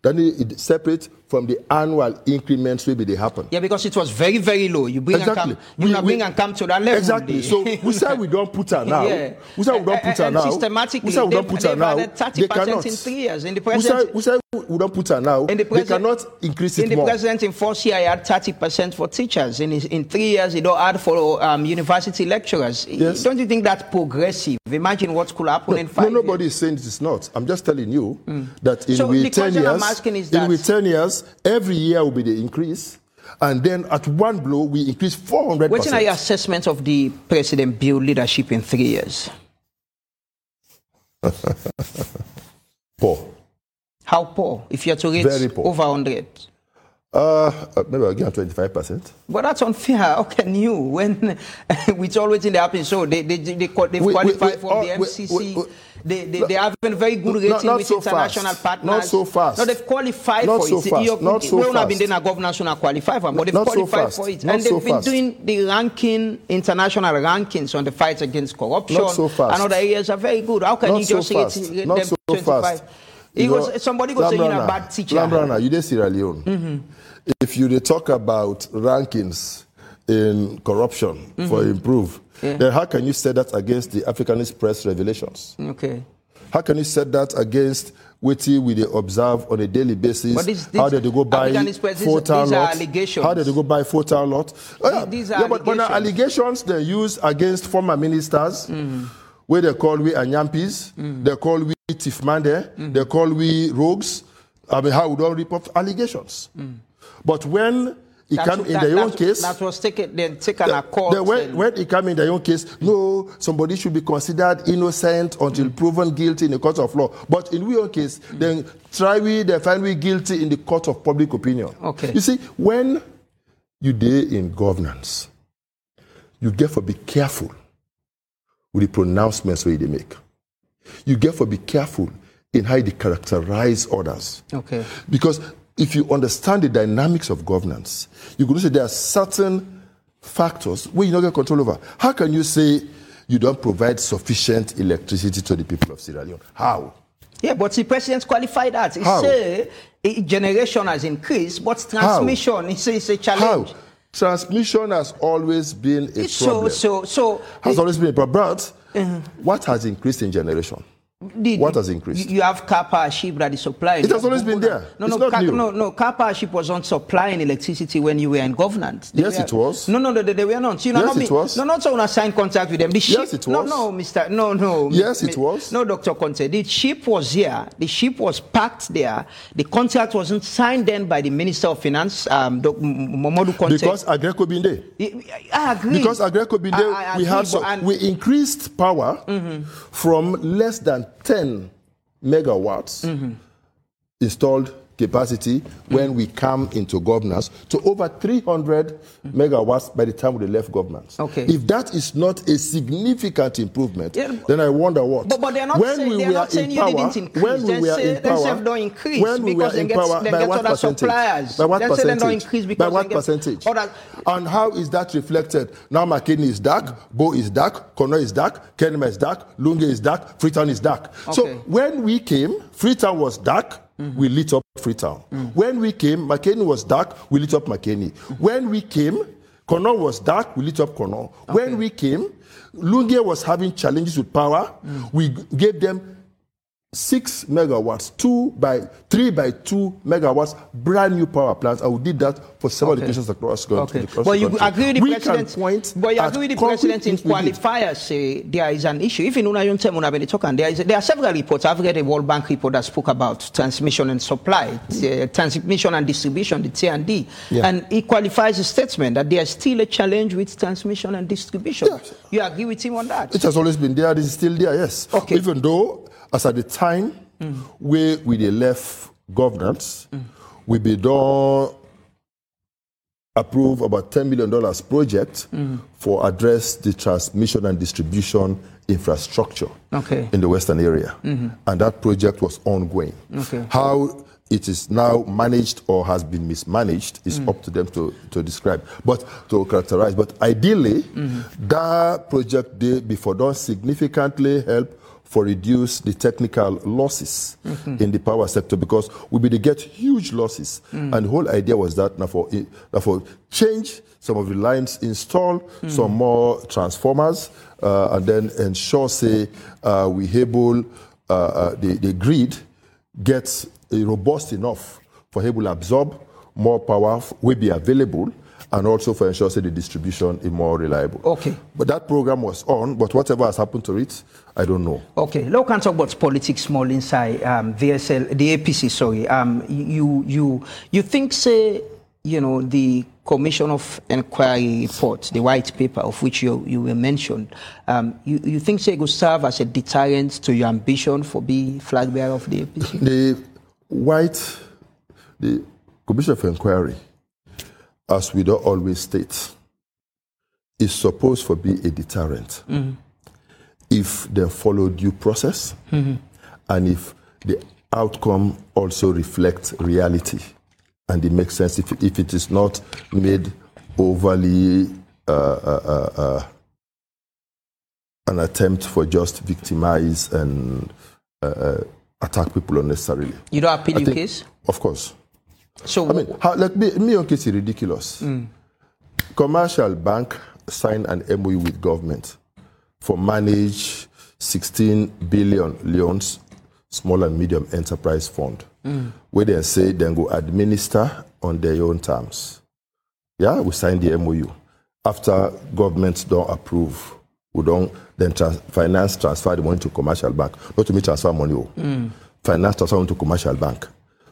Then it, it separate from the annual increments maybe they happen.
Yeah, because it was very, very low. You bring
Exactly.
and come, you
We- we-
bring and come to that level.
Exactly. So we say we don't eh, put eh, her now.
Yeah.
We say we don't put her
And
now.
systematically,
we say we don't put her now.
30%
They cannot.
in three years. In the
we say,
present-
we say we don't put her now.
And the
they
president-
cannot increase
In
it
the
more.
president in first year, he had 30% for teachers. In, in three years, he don't add for um, university lecturers.
Yes.
Don't you think that's progressive? Imagine what could happen in five.
No, nobody
years.
is saying it is not. I'm just telling you mm. that in
So
10
question I'm
years,
asking is
in
that-
with 10 years, every year will be the increase. And then at one blow, we increase 400%.
What are your assessment of the president Bill leadership in three years?
Poor.
How poor? If you're to rate
Very poor.
over 100.
Uh, uh, maybe I'll give her 25%.
But that's unfair. How can you, when with all waiting they happen, so they they they, they they've
We- we-
qualified
we-
from
oh,
the
we-
MCC.
we- we-
they, they, they have a very good rating
not
with
so
international
fast.
partners.
Not so fast.
No, they've qualified
Not
for
so
it.
fast. Not so
we don't have been
fast.
doing a governance national qualified for, but they've
Not so
qualified
fast.
for it.
Not
and they've
so
been
fast.
doing the ranking, international rankings on the fight against corruption.
Not so fast.
And other areas are very good. How can
Not
you
so
just
fast.
rate
Not
them
so
25?
fast. You
goes,
know,
somebody goes saying you're a bad teacher.
Lamrana, you did Sierra Leone. If you talk about rankings in corruption for improve,
Yeah.
then how can you say that against the Africanist press revelations?
Okay.
How can you set that against what we they observe on a daily basis?
But this-
how did they go buy
African Express, these-
four town lot? How did they go buy four town lot? Yeah.
These are
yeah, but, but now allegations they use against former ministers,
Mm-hmm.
where they call we anyampis,
Mm.
they call we man there. They call we rogues. I mean, how would don't report allegations. But when it
That-
come in
that-
their own case,
That was taken, then taken a court.
then when, when it come in their own case, no, somebody should be considered innocent until proven guilty in the court of law. But in our own case, mm. then try we, they find we guilty in the court of public opinion.
Okay.
You see, when you day in governance, you get for be careful with the pronouncements where they make. You get for be careful in how they characterize others.
Okay.
Because if you understand the dynamics of governance, you could say there are certain factors where you don't get control over. How can you say you don't provide sufficient electricity to the people of Sierra Leone? How?
Yeah, but the president qualified that. He
How?
say generation has increased, but transmission say it's a
How?
challenge.
Transmission has always been a
So,
problem.
so, so
has always been a problem. But uh-huh. what has increased in generation?
The-
What has increased?
You, have Karpowership that is supplying.
It has always been there.
No,
It's
no,
new.
no, no. Karpowership was not supplying electricity when you were in governance. They
Yes,
were-
it was.
No, no, no, they, they were not. You know,
Yes,
not
it
me-
was.
No, not so when signed contract with them. The ship,
Yes, it was.
no, no, Mister. No, no.
Yes, it was.
No, Doctor Konteh. The ship was here. The ship was packed there. The contract wasn't signed then by the Minister of Finance, um, Doc- M- Momodu Conte.
Because Aggreko there.
I agree.
Because Aggreko there,
I- I
we had
but- and-
we increased power from less than 10 megawatts installed capacity when we come into governance to over 300 megawatts by the time we left governance.
Okay.
If that is not a significant improvement,
Yeah,
then I wonder what.
But, but they're not saying, they're not saying you didn't increase.
when we
they
were in power,
don't increase
when we
because
were
they
in
get,
power,
they
by what
other
percentage?
suppliers.
By what
they
percentage?
say they don't increase because
by what
they
percentage?
Other,
And how is that reflected? Now Makeni is dark, Bo is dark, Kono is dark, Kenema is dark, Lungi is dark, Freetown is dark.
Okay.
So when we came, Freetown was dark, Mm-hmm. we lit up Freetown. Mm. When we came, Makeni was dark, we lit up Makeni. Mm. When we came, Kono was dark, we lit up Kono. When we came, Lungi was having challenges with power, mm. we gave them six megawatts, two by three by two megawatts, brand new power plants. And we did that for several
Okay.
locations across,
Okay,
across
but
the
you agree with the
we
president.
Point
but you agree with the president in
things we did.
qualifiers say there is an issue. Even Una Yonte Munabeni Tokan, there is there are several reports. I've read a World Bank report that spoke about transmission and supply, uh, transmission and distribution, the T and D,
Yeah.
and it qualifies a statement that there is still a challenge with transmission and distribution.
Yeah.
You agree with him on that?
It has always been there. It is still there. Yes.
Okay.
Even though, as at the time where we dey left governance, we be done approve about ten million dollars project for address the transmission and distribution infrastructure
Okay.
in the western area, and that project was ongoing.
Okay.
How it is now managed or has been mismanaged is up to them to, to describe, but to characterize. But ideally, that project they before done significantly help for reduce the technical losses in the power sector because we be to get huge losses. And the whole idea was that now for, now for change some of the lines, install some more transformers, uh, and then ensure say uh, we able uh, uh, the, the grid gets robust enough for able to absorb more power will be available and also for ensure say the distribution is more reliable.
Okay.
But that program was on, but whatever has happened to it, I don't know.
Okay, now we can talk about politics small inside um, VSL, the APC. Sorry, um, you you you think say you know the Commission of Inquiry report, the white paper of which you you were mentioned. Um, you you think say it could serve as a deterrent to your ambition for being flag bearer of the APC?
The white, the Commission of Inquiry, as we don't always state, is supposed to be a deterrent if they follow due process and if the outcome also reflects reality and it makes sense if, if it is not made overly uh, uh, uh, uh, an attempt for just victimize and uh, uh, attack people unnecessarily.
You don't appeal your case.
Of course.
So
I mean, how, like me, me case is ridiculous. Mm. Commercial bank signed an MOU with government for manage 16 billion loans, small and medium enterprise fund, mm. where they say they go administer on their own terms. Yeah, we signed the MOU. After governments don't approve We don't then trans- finance transfer the money to commercial bank. Not to me transfer money. Oh. Mm. Finance transfer money to commercial bank.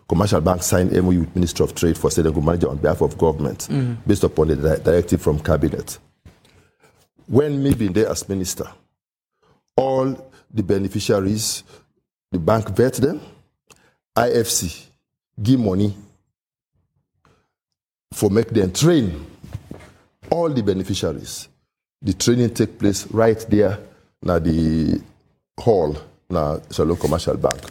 Commercial bank signed MOU with Ministry of Trade for Senegal manager on behalf of government mm. based upon the di- directive from cabinet. When me being there as minister, all the beneficiaries, the bank vet them, IFC give money for make them train all the beneficiaries. The training take place right there na the hall na Shalom Commercial Bank.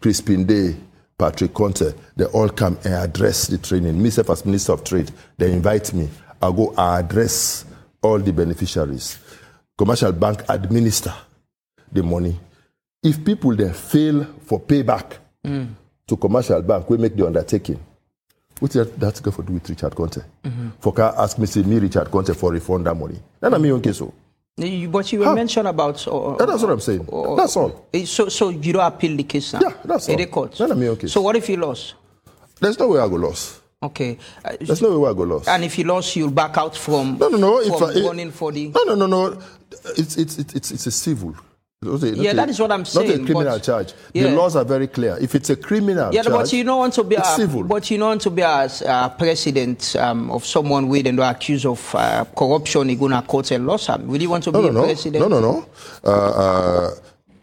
Crispin Day, Patrick Conte, they all come and address the training. Myself as Minister of Trade, they invite me. I go I address all the beneficiaries. Commercial Bank administer the money. If people then fail for payback mm. to commercial bank, we make the undertaking. What that, that's got to do with Richard Konteh? For car ask me, say me Richard Konteh for refund that money. Then I mean, okay, so.
You- But you were mentioned about. Uh,
Yeah, that's what I'm saying. That's all.
uh, So, so you don't appeal the case now?
Yeah, that's
In
all.
the court?
Then I mean, okay.
So what if you lost?
There's no way I go lost.
Okay. Uh,
There's no way I go lost.
and if you lost, you'll back out from,
No, no, no. If I, it-
running for the.
no, no, no, no. It's it's it's, it's a civil. Not a- not
Yeah,
a-
that is what I'm saying.
Not a criminal
but-
charge.
Yeah.
The laws are very clear. If it's a criminal
Yeah,
charge,
but you don't want to be a,
civil.
but you don't want to be a, a president um, of someone with and accused of uh, corruption. You're gonna court and lost him. Will you want to
no,
be
no,
a president?
no, no, no. Uh, uh,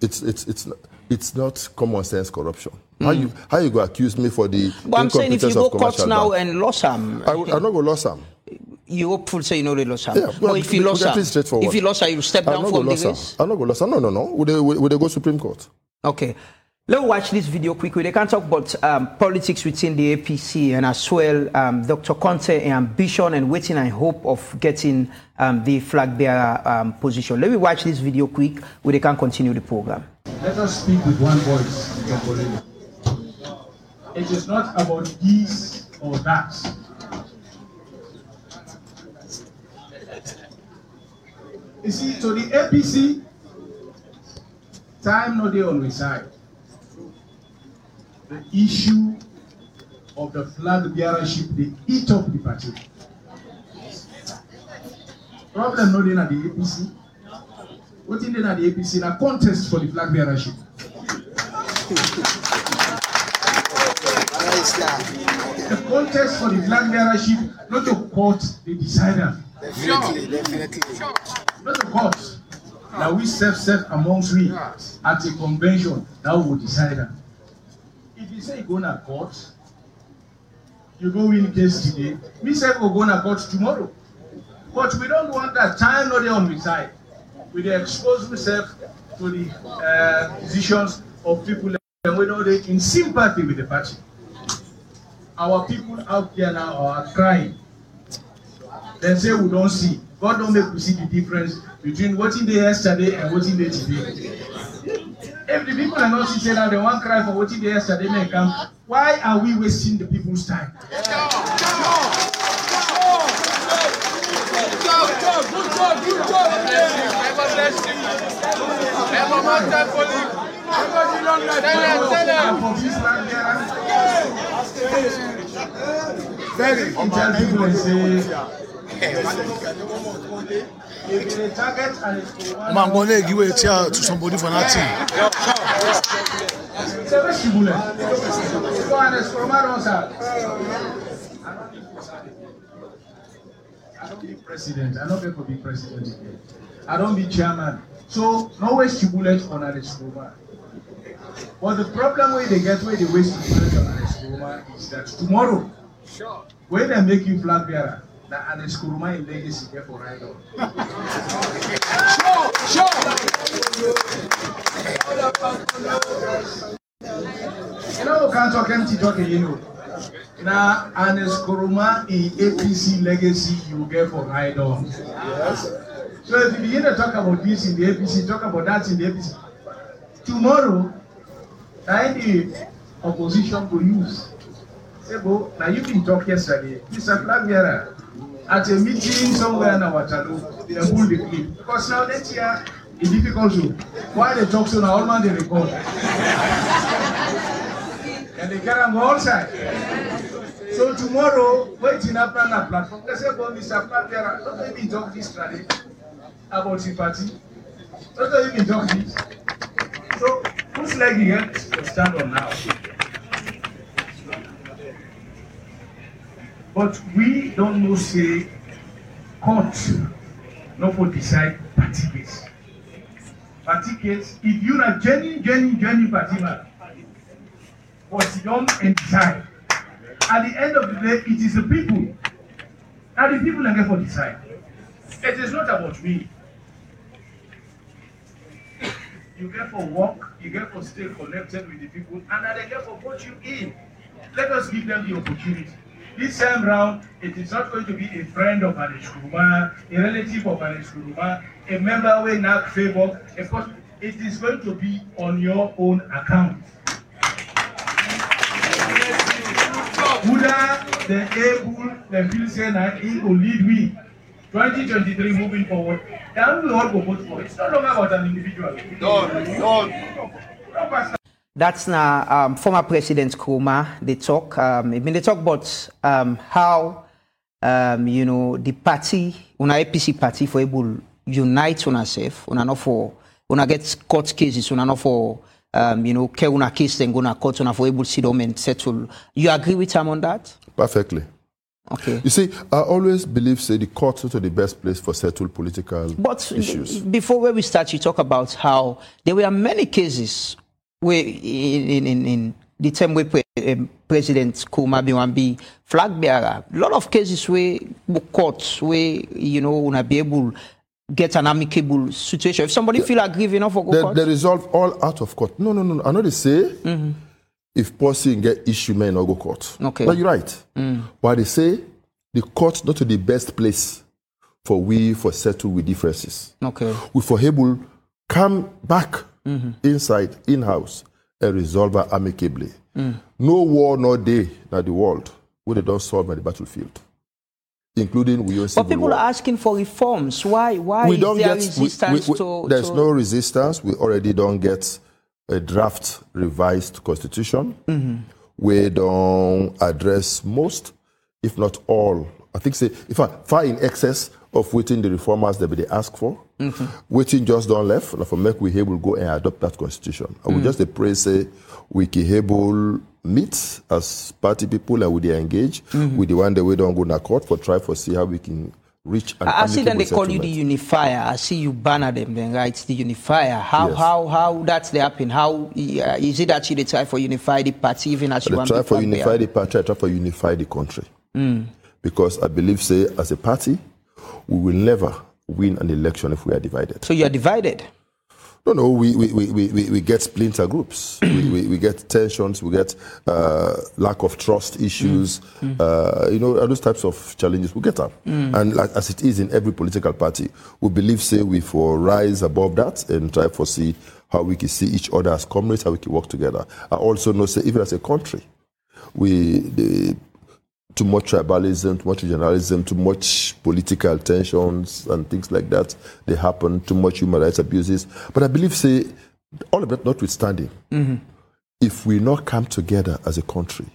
it's it's it's it's not common sense corruption. How you how you go accuse me for the
Hmm. But I'm saying if you go court now
bank?
and lost him,
I, I'm not going to lose some.
You hopeful say you know they lost him.
Yeah, well,
but if you
we-
lost
we get
him,
it straightforward.
if you lost him, you step
I'm
down
not
from
going
the
to lose
race.
I'm not going to lose. No, no, no. Would they, would they go Supreme Court?
Okay. Let's watch this video quickly. They can talk about um, politics within the APC and as well um, Dr. Konteh ambition and waiting and hope of getting um, the flag bearer um, position. Let me watch this video quick where they can continue the program.
Let us speak with one voice, Dr. It is not about this or that. You see, to the APC, time no day on we side. The issue of the flag bearership, they eat up the party. Problem no dey na the APC. Wetin dey na the APC na contest for the flag bearership. The contest for the flag bearership, not to court, they decide am.
Definitely, definitely.
Not to court. Na we sef sef amongst we at a convention, we go decide am. If you say you go na court, you go win case today, me sef go go na court tomorrow. But we don't want that time no dey on we side. We dey expose ourselves to the uh, decisions of people and we know they in sympathy with the party. Our people out there now are crying. Dem say we don see. God don make we see the difference between wetin dey yesterday and wetin dey today. If the people are not say now they wan cry for wetin dey yesterday make come, why are we wasting the people's time?
Very.
you people say, it's
I'm to give a chair to somebody for
on sir. I don't be president. I don't be president again. I don't be chairman. So no waste bullet on an escromat. But the problem where they get where they waste bullet on an escromat is that tomorrow, when they make you flag bearer, na Ernest Koroma in legacy get for right on. You know, we can't talk empty talking, you know. Now, Ernest Koroma in APC legacy you get for ride on. So if you begin to talk about this in the APC, talk about that in the APC, tomorrow, now the opposition will use. Say, bo, now you been talk yesterday, Mr. Flag bearer, at a meeting somewhere in Waterloo, they pull the clip. Because now that year, it's difficult to. Why they talk so now, all man they record. and they carry am go outside. So tomorrow, waiting after na platform, they say, "But Mr. Flaviera, don't let me talk this strategy." about the party. Don't tell him talk this. So he get to stand on now? But we don't know say court no for decide party case. Party case, if you na genuine, genuine, genuine party man, but you and decide. At the end of the day, it is the people. Now the people that get for decide. It is not about me. You get for work, you get for stay connected with the people, and then they get for vote you in. Let us give them the opportunity. This time round, it is not going to be a friend of Anish Kuruma, a relative of Anish Kuruma, a member we not favor. It is going to be on your own account. Whether the able, the say that he will lead we 2023 moving forward, then we all go vote for it. It's no longer about an individual.
That's now um, former President Koroma. They talk. Um, I mean, they talk about um, how um, you know the party, una APC party, for able unite on ourselves, una not for una get court cases, una not for um, you know care una case then go na court, una for able sit down and settle. You agree with him on that?
Perfectly.
Okay.
You see, I always believe say the courts are the best place for settle political
But
issues.
before where we start, you talk about how there were many cases where in in, in, the time where pre, um, President Koroma Biwambi flag bearer, a lot of cases where courts where you know wanna be able get an amicable situation. If somebody feel aggrieved enough for go
They,
court,
they resolve all out of court. No, no, no. I know they say if policy get issue, may not go court.
Okay.
But you're right. But they say the court not the best place for we for settle with differences.
okay.
We for able come back inside, in house, and resolve it amicably. No war, no day, na the world where they don't solve at the battlefield, including we
But people
war.
are asking for reforms. Why? Why
we
is
don't
there
get
resistance
we- we-
to?
there's
to-
no resistance we already don't get a draft revised constitution
Mm-hmm.
we don't address most if not all i think say if I, far in excess of waiting the reformers that they ask for
Mm-hmm.
waiting just don't left na for make we able go and adopt that constitution i
Mm.
will just dey pray say we can able meet as party people and we dey engage
Mm-hmm.
with the one that we don't go na court for try for see how we can reach an
I see them. They call you the unifier. I see you banner them. Then right, the unifier. How
Yes.
how how that's they happen? How uh, is it that you try for unify the party even as you
They
want
try
to
for unify the party, I try for unify the country. Because I believe, say, as a party, we will never win an election if we are divided.
So you are divided.
No, no, we, we, we, we, we- get splinter groups. we, we, we get tensions, we get uh, lack of trust issues, Uh, you know, all those types of challenges. We get them. And like, as it is in every political party, we believe, say, we for rise above that and try for see how we can see each other as comrades, how we can work together. I also know, say, even as a country, we the, too much tribalism, too much regionalism, too much political tensions and things like that. They happen. Too much human rights abuses. But I believe, say, all of that notwithstanding, mm-hmm. if we not come together as a country,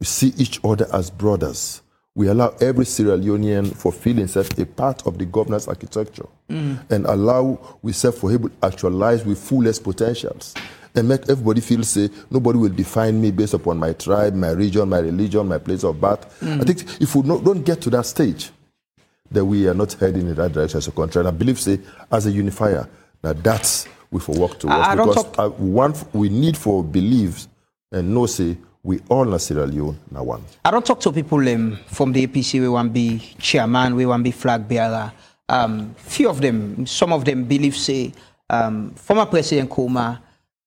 we see each other as brothers. We allow every Sierra Leonean for feeling himself a part of the governance architecture mm. and allow we self for able to actualize with fullest potentials and make everybody feel say nobody will define me based upon my tribe, my region, my religion, my place of birth. I think if we don't get to that stage, then we are not heading in that direction as a country. And I believe, say, as a unifier, that that's we for work towards.
I- I
because
talk-
uh, one, we need for beliefs and no say, we all na Sierra Leone, now one.
I don't talk to people um, from the APC we want to be chairman, we want to be flag bearer. Um, few of them, some of them believe say um, former President Koroma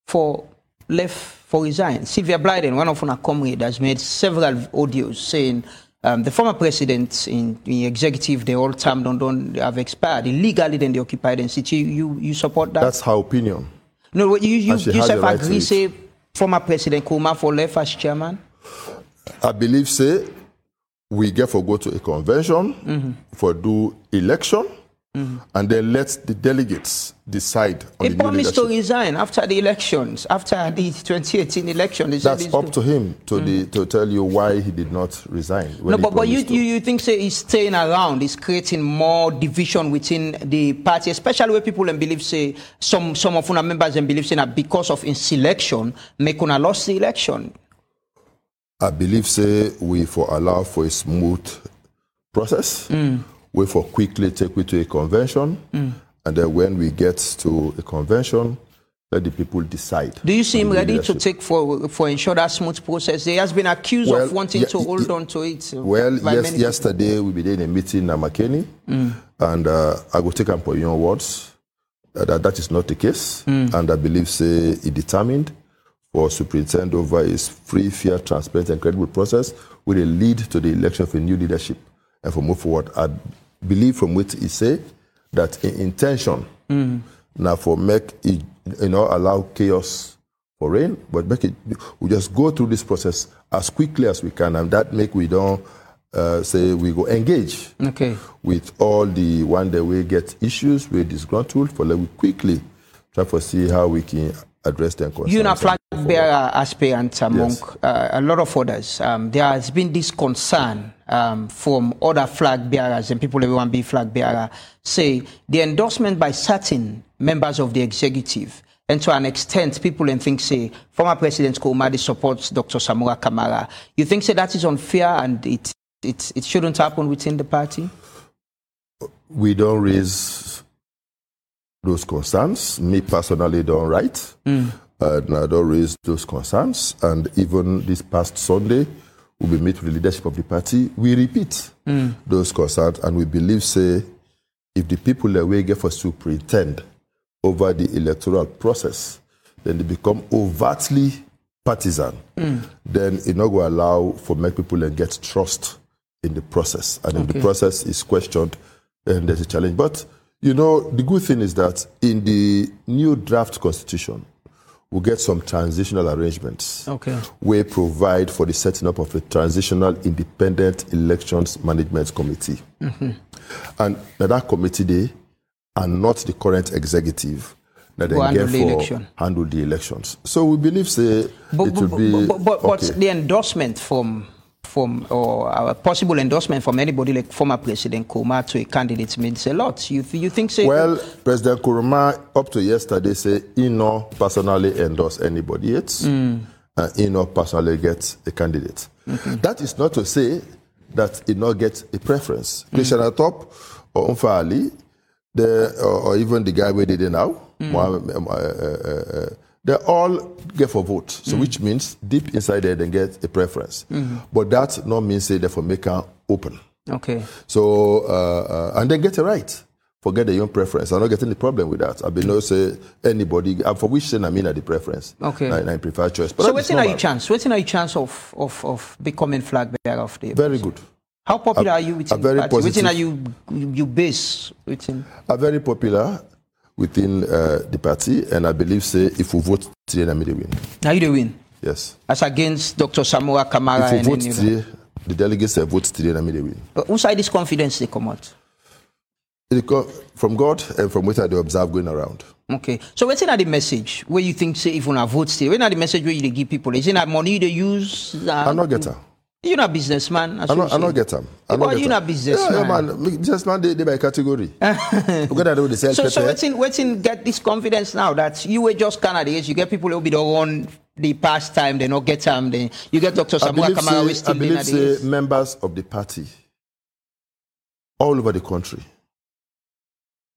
for left for resign. Sylvia Blyden, one of our comrades, has made several audios saying um, the former president in the executive, the old term don't, don't have expired. Illegally, then they occupy the city. You you support that?
That's her opinion.
no, what you you,
And she
you
has right
agree say former President Koroma for left as chairman.
I believe, say, we get for go to a convention
Mm-hmm.
for do election Mm-hmm. and then let the delegates decide on
He promised to resign after the elections, after the 2018 election.
That's up to him to, the, mm-hmm. to tell you why he did not resign.
No, but, but you, you, you think say he's staying around, he's creating more division within the party, especially where people and believe say some some of our members and believe say that because of his selection, make una lost the election.
I believe say we for allow for a smooth process. We for quickly take it to a convention, and then when we get to a convention, let the people decide.
Do you see him
on the
ready to take for for ensure that smooth process? He has been accused of wanting
yeah,
to hold on to it.
Well, yes, yesterday we did a meeting in Makeni, and uh, I will take up on your words uh, that that is not the case, and I believe say he determined for superintendent over his free, fair, transparent, and credible process will lead to the election of a new leadership and for move forward. I believe from what he say that in intention now for make it, you know allow chaos for rain, but make it we just go through this process as quickly as we can, and that make we don't uh, say we go engage
Okay.
with all the one that we get issues we disgruntled for let we quickly try to see how we can address them.
You know, flag bearer aspirants among
Yes.
uh, a lot of others. Um, there has been this concern um, from other flag bearers and people who want to be flag bearer say the endorsement by certain members of the executive and to an extent people and think say former President Koumadi supports Dr. Samura Kamara. You think say that is unfair and it it, it shouldn't happen within the party?
we don't raise those concerns. Me personally don't write. And I don't raise those concerns. And even this past Sunday, we will meet with the leadership of the party. We repeat hmm. those concerns and we believe, say, if the people that we get for superintend over the electoral process, then they become overtly partisan, hmm. then it not going allow for make people and get trust in the process. And if the process is questioned, then there's a challenge. But you know, the good thing is that in the new draft constitution, we get some transitional arrangements
Okay.
we provide for the setting up of a transitional independent elections management committee. Mm-hmm. And now that committee they are not the current executive that they
handle the election.
handle the elections. So we believe say
But,
it
but,
will be
but, but, but
okay.
the endorsement from from or a possible endorsement from anybody like former President Koroma to a candidate means a lot. You you think so?
Well, President Koroma, up to yesterday, say he not personally endorse anybody yet,
Mm.
and he not personally get a candidate. That is not to say that he not get a preference.
Mm.
Christian Atop or Ali, the, or, or even the guy we did now,
Mm.
Mohammed, uh, uh, uh, they all get for vote.
Mm.
So which means deep inside there they get a preference.
Mm-hmm.
But that not mean say they for make her open.
okay.
So, uh, uh, and they get it right. Forget the own preference. I'm not getting the problem with that. I've been no say anybody, for which sin I mean at the preference.
Okay.
And I prefer choice. But
So what's in your chance? What's in your chance of, of, of becoming flag bearer of the
Very good.
How popular
a-
are you
a
within
very
the party? Within are you you base within
Are very popular within uh, the party, and I believe say if we vote today, then we win.
now you the win.
Yes.
As against Dr. Samura Kamara
If we
and
vote today, the delegates say vote today, then we win.
But who side this confidence they come out?
It co- from God and from what I do observe going around.
Okay. So what's in the message where you think say if una vote still? What's in the message where you give people? Is it that money they use? Uh,
I not get her.
You're not businessman.
I
you
not, I not get them. I
But
not you're
not businessman.
Yeah, yeah, man. Businessman, they, they by category. Because I do the sell
So, so waiting, waiting, get this confidence now that you were just candidates. You get people who be the one the past time, they not get time. Then you get Dr.
Believe,
Kamara,
say,
still
I believe say members of the party all over the country,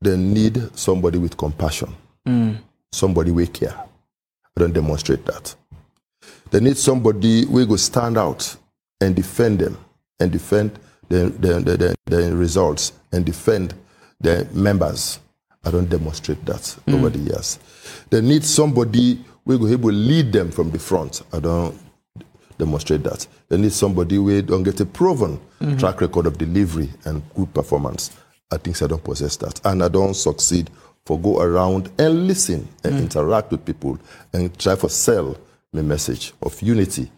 they need somebody with compassion, hmm. somebody with care. I don't demonstrate that. They need somebody who will stand out and defend them and defend the, the, the, the, results and defend the members. I don't demonstrate that hmm. over the years. They need somebody who will able lead them from the front. I don't demonstrate that. They need somebody who don't get a proven hmm. track record of delivery and good performance. I think I don't possess that. And I don't succeed for go around and listen and hmm. interact with people and try for sell the message of unity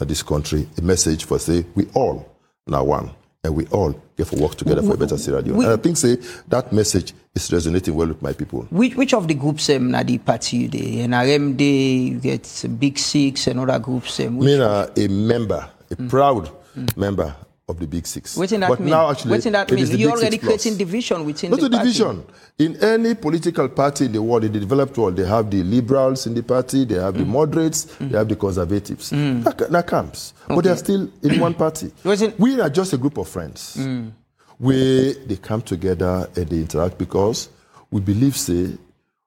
of this country, a message for say we all now one and we all get for work together for a better Sierra Leone.
We-
and I think say that message is resonating well with my people.
Which, which of the groups um, na the party the NRM day you get Big Six and other groups um, which,
Me na a member, a proud member of the Big Six.
Wetin that
but
mean?
now actually,
Wetin that
it
mean?
is the
You
Big Six
already creating division within
Not
the
a
party.
division. In any political party in the world, in the developed world, they have the liberals in the party, they
mm. mm.
have the moderates, they have the conservatives. Mm. That, that comes. But they are still in one party. We are just a group of friends. Mm. Where they come together and they interact because we believe, say,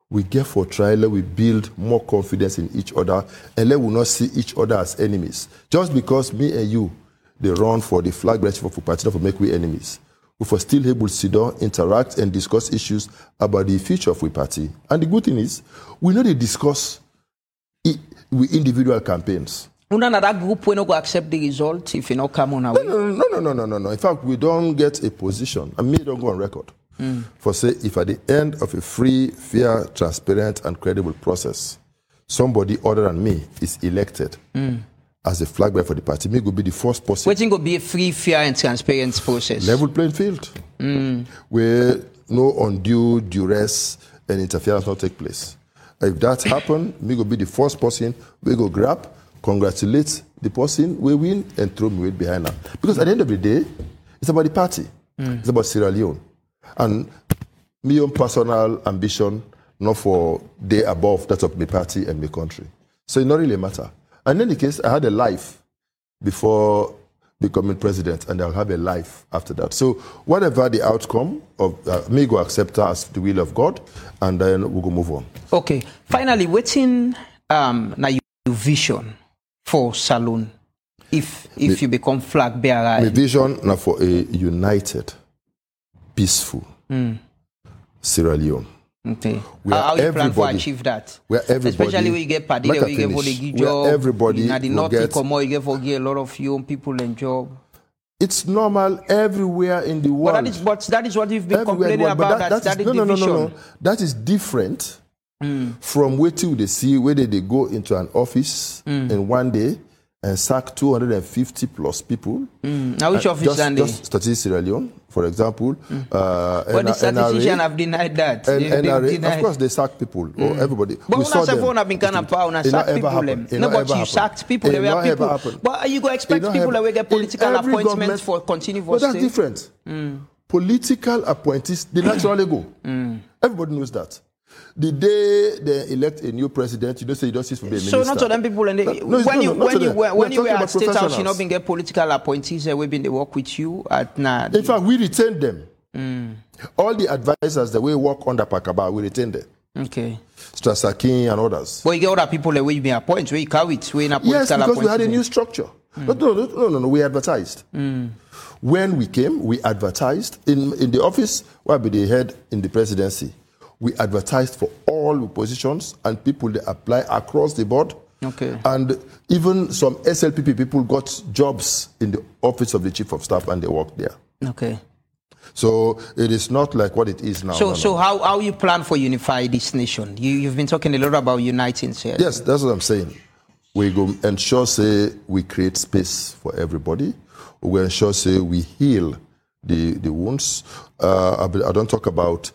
we get for trial, we build more confidence in each other, and let we not see each other as enemies. Just because me and you, they run for the flag bearer for party, not for make we enemies. We for still able to sit down, interact, and discuss issues about the future of we party. And the good thing is, we know they discuss i- with individual campaigns.
Una na that group we no go accept the result if you no come on our way.
No, no, no, no, no, no, no. In fact, we don't get a position, and me don't go on record hmm. for say if at the end of a free, fair, transparent, and credible process, somebody other than me is elected hmm. As a flag bearer for the party, me go be the first person
Waiting go be a free, fair, and transparent process.
level playing field where no undue duress and interference not take place. If that happen, me go be the first person we go grab, congratulate the person we win and throw me weight behind her. Because at the end of the day, it's about the party. It's about Sierra Leone. And my own personal ambition, not for day above that of my party and my country. So it not really matter. And in any case, I had a life before becoming president, and I'll have a life after that. So whatever the outcome of uh, me go accept as the will of God, and then we go move on.
Okay. Finally, waiting um na your vision for Salone if if you become flag bearer.
My vision now for a united, peaceful Sierra Leone.
Okay.
We
How,
are
how you plan
to
achieve that?
where everybody-
Especially when you get where
I
you get for the
finish.
good
Where
job.
everybody
in the north,
get-
come you get for a lot of young people and job.
It's normal everywhere in the world.
But that is but that is what you've been
Everywhere
complaining
world.
About. That, that,
is,
is
no, no, no, no, no. That is different hmm. from waiting they see whether they go into an office hmm. in one day and sack 250 plus people.
Now which
Uh,
office
just, just Statistics Sierra Leone, for example. Uh,
But the
NRA,
statistician have denied that.
and
They- they've
NRA,
denied.
of course, they sack people or everybody.
But
we saw them.
for una been kind of power,
not
sack people. them. No, but you sacked people. There were people. But uh, you go
It
expect people that will get political appointments for continue for
But that's different. Political appointees, they naturally go. Everybody knows that. The day they elect a new president, you don't say you don't cease to be a minister.
So not to them people and they,
No, no,
when
not-
you when you were,
We
when you were at state house, you not been get political appointees. Eh, uh, we been they work with you at nah.
In fact, we retain them. Hmm. All the advisors that we work under Pakaba, we retain them.
Okay.
Strasakin and others.
But you get other people eh, that way you been appointed, you carry it, where you not
Yes, because we had a new eh? structure. Hmm. No, no, no, no, no, no, we advertised. Hmm. When we came, we advertised in, in the office where be the head in the presidency. We advertised for all positions and people they apply across the board.
Okay.
And even some SLPP people got jobs in the office of the chief of staff and they worked there.
Okay.
So it is not like what it is now.
So
no, no.
so how how you plan for unify this nation? You you've been talking a lot about uniting, sir.
Yes, that's what I'm saying. We go ensure say we create space for everybody. We ensure say we heal the the wounds. Uh, I, I don't talk about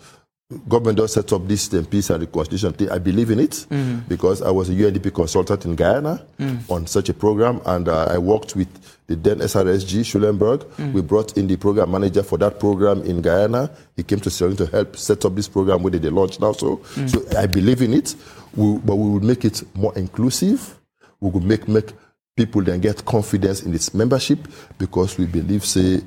government does set up this peace and reconciliation thing. I believe in it mm. because I was a UNDP consultant in Guyana mm. on such a program, and uh, I worked with the then SRSG Schulenburg. Mm. We brought in the program manager for that program in Guyana. He came to Sierra to help set up this program where they launched now. So, so I believe in it, we, but we will make it more inclusive. We will make make people then get confidence in its membership because we believe, say,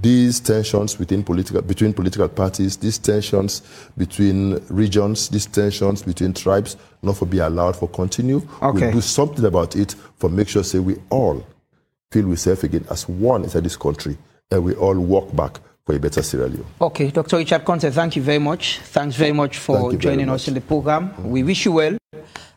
these tensions within political between political parties, these tensions between regions, these tensions between tribes, not for be allowed for continue.
Okay.
We'll do something about it for make sure say we all feel we self again as one inside this country and we all walk back for a better Sierra Leone.
Okay, Dr. Richard Konteh, thank you very much. Thanks very much for joining
much.
us in the program. We wish you well.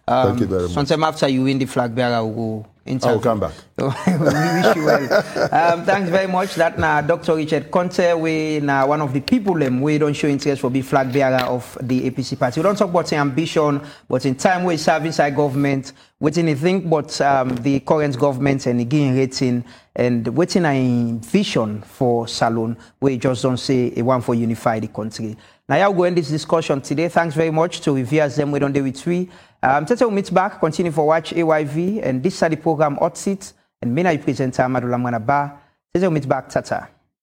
Thank you very um, much.
Sometime after you win the flag bearer, we'll go interview.
I will come back.
we wish you well. Um, thanks very much. That now Dr. Richard Konteh, we now one of the people them we don't show interest for be flag bearer of the APC party. We don't talk about the ambition, but in time we serve inside government, waiting to think about um, the current government and again rating and waiting a vision for Salone, we just don't say a one for unify the country. Now, I'll go end this discussion today. Thanks very much to reviewers them we don't do with we. Um, Tete back, continue for watch AYV, and this is the program Hot Seat, and me, I present Amadou Lamrana Bah. Tete back, Tata.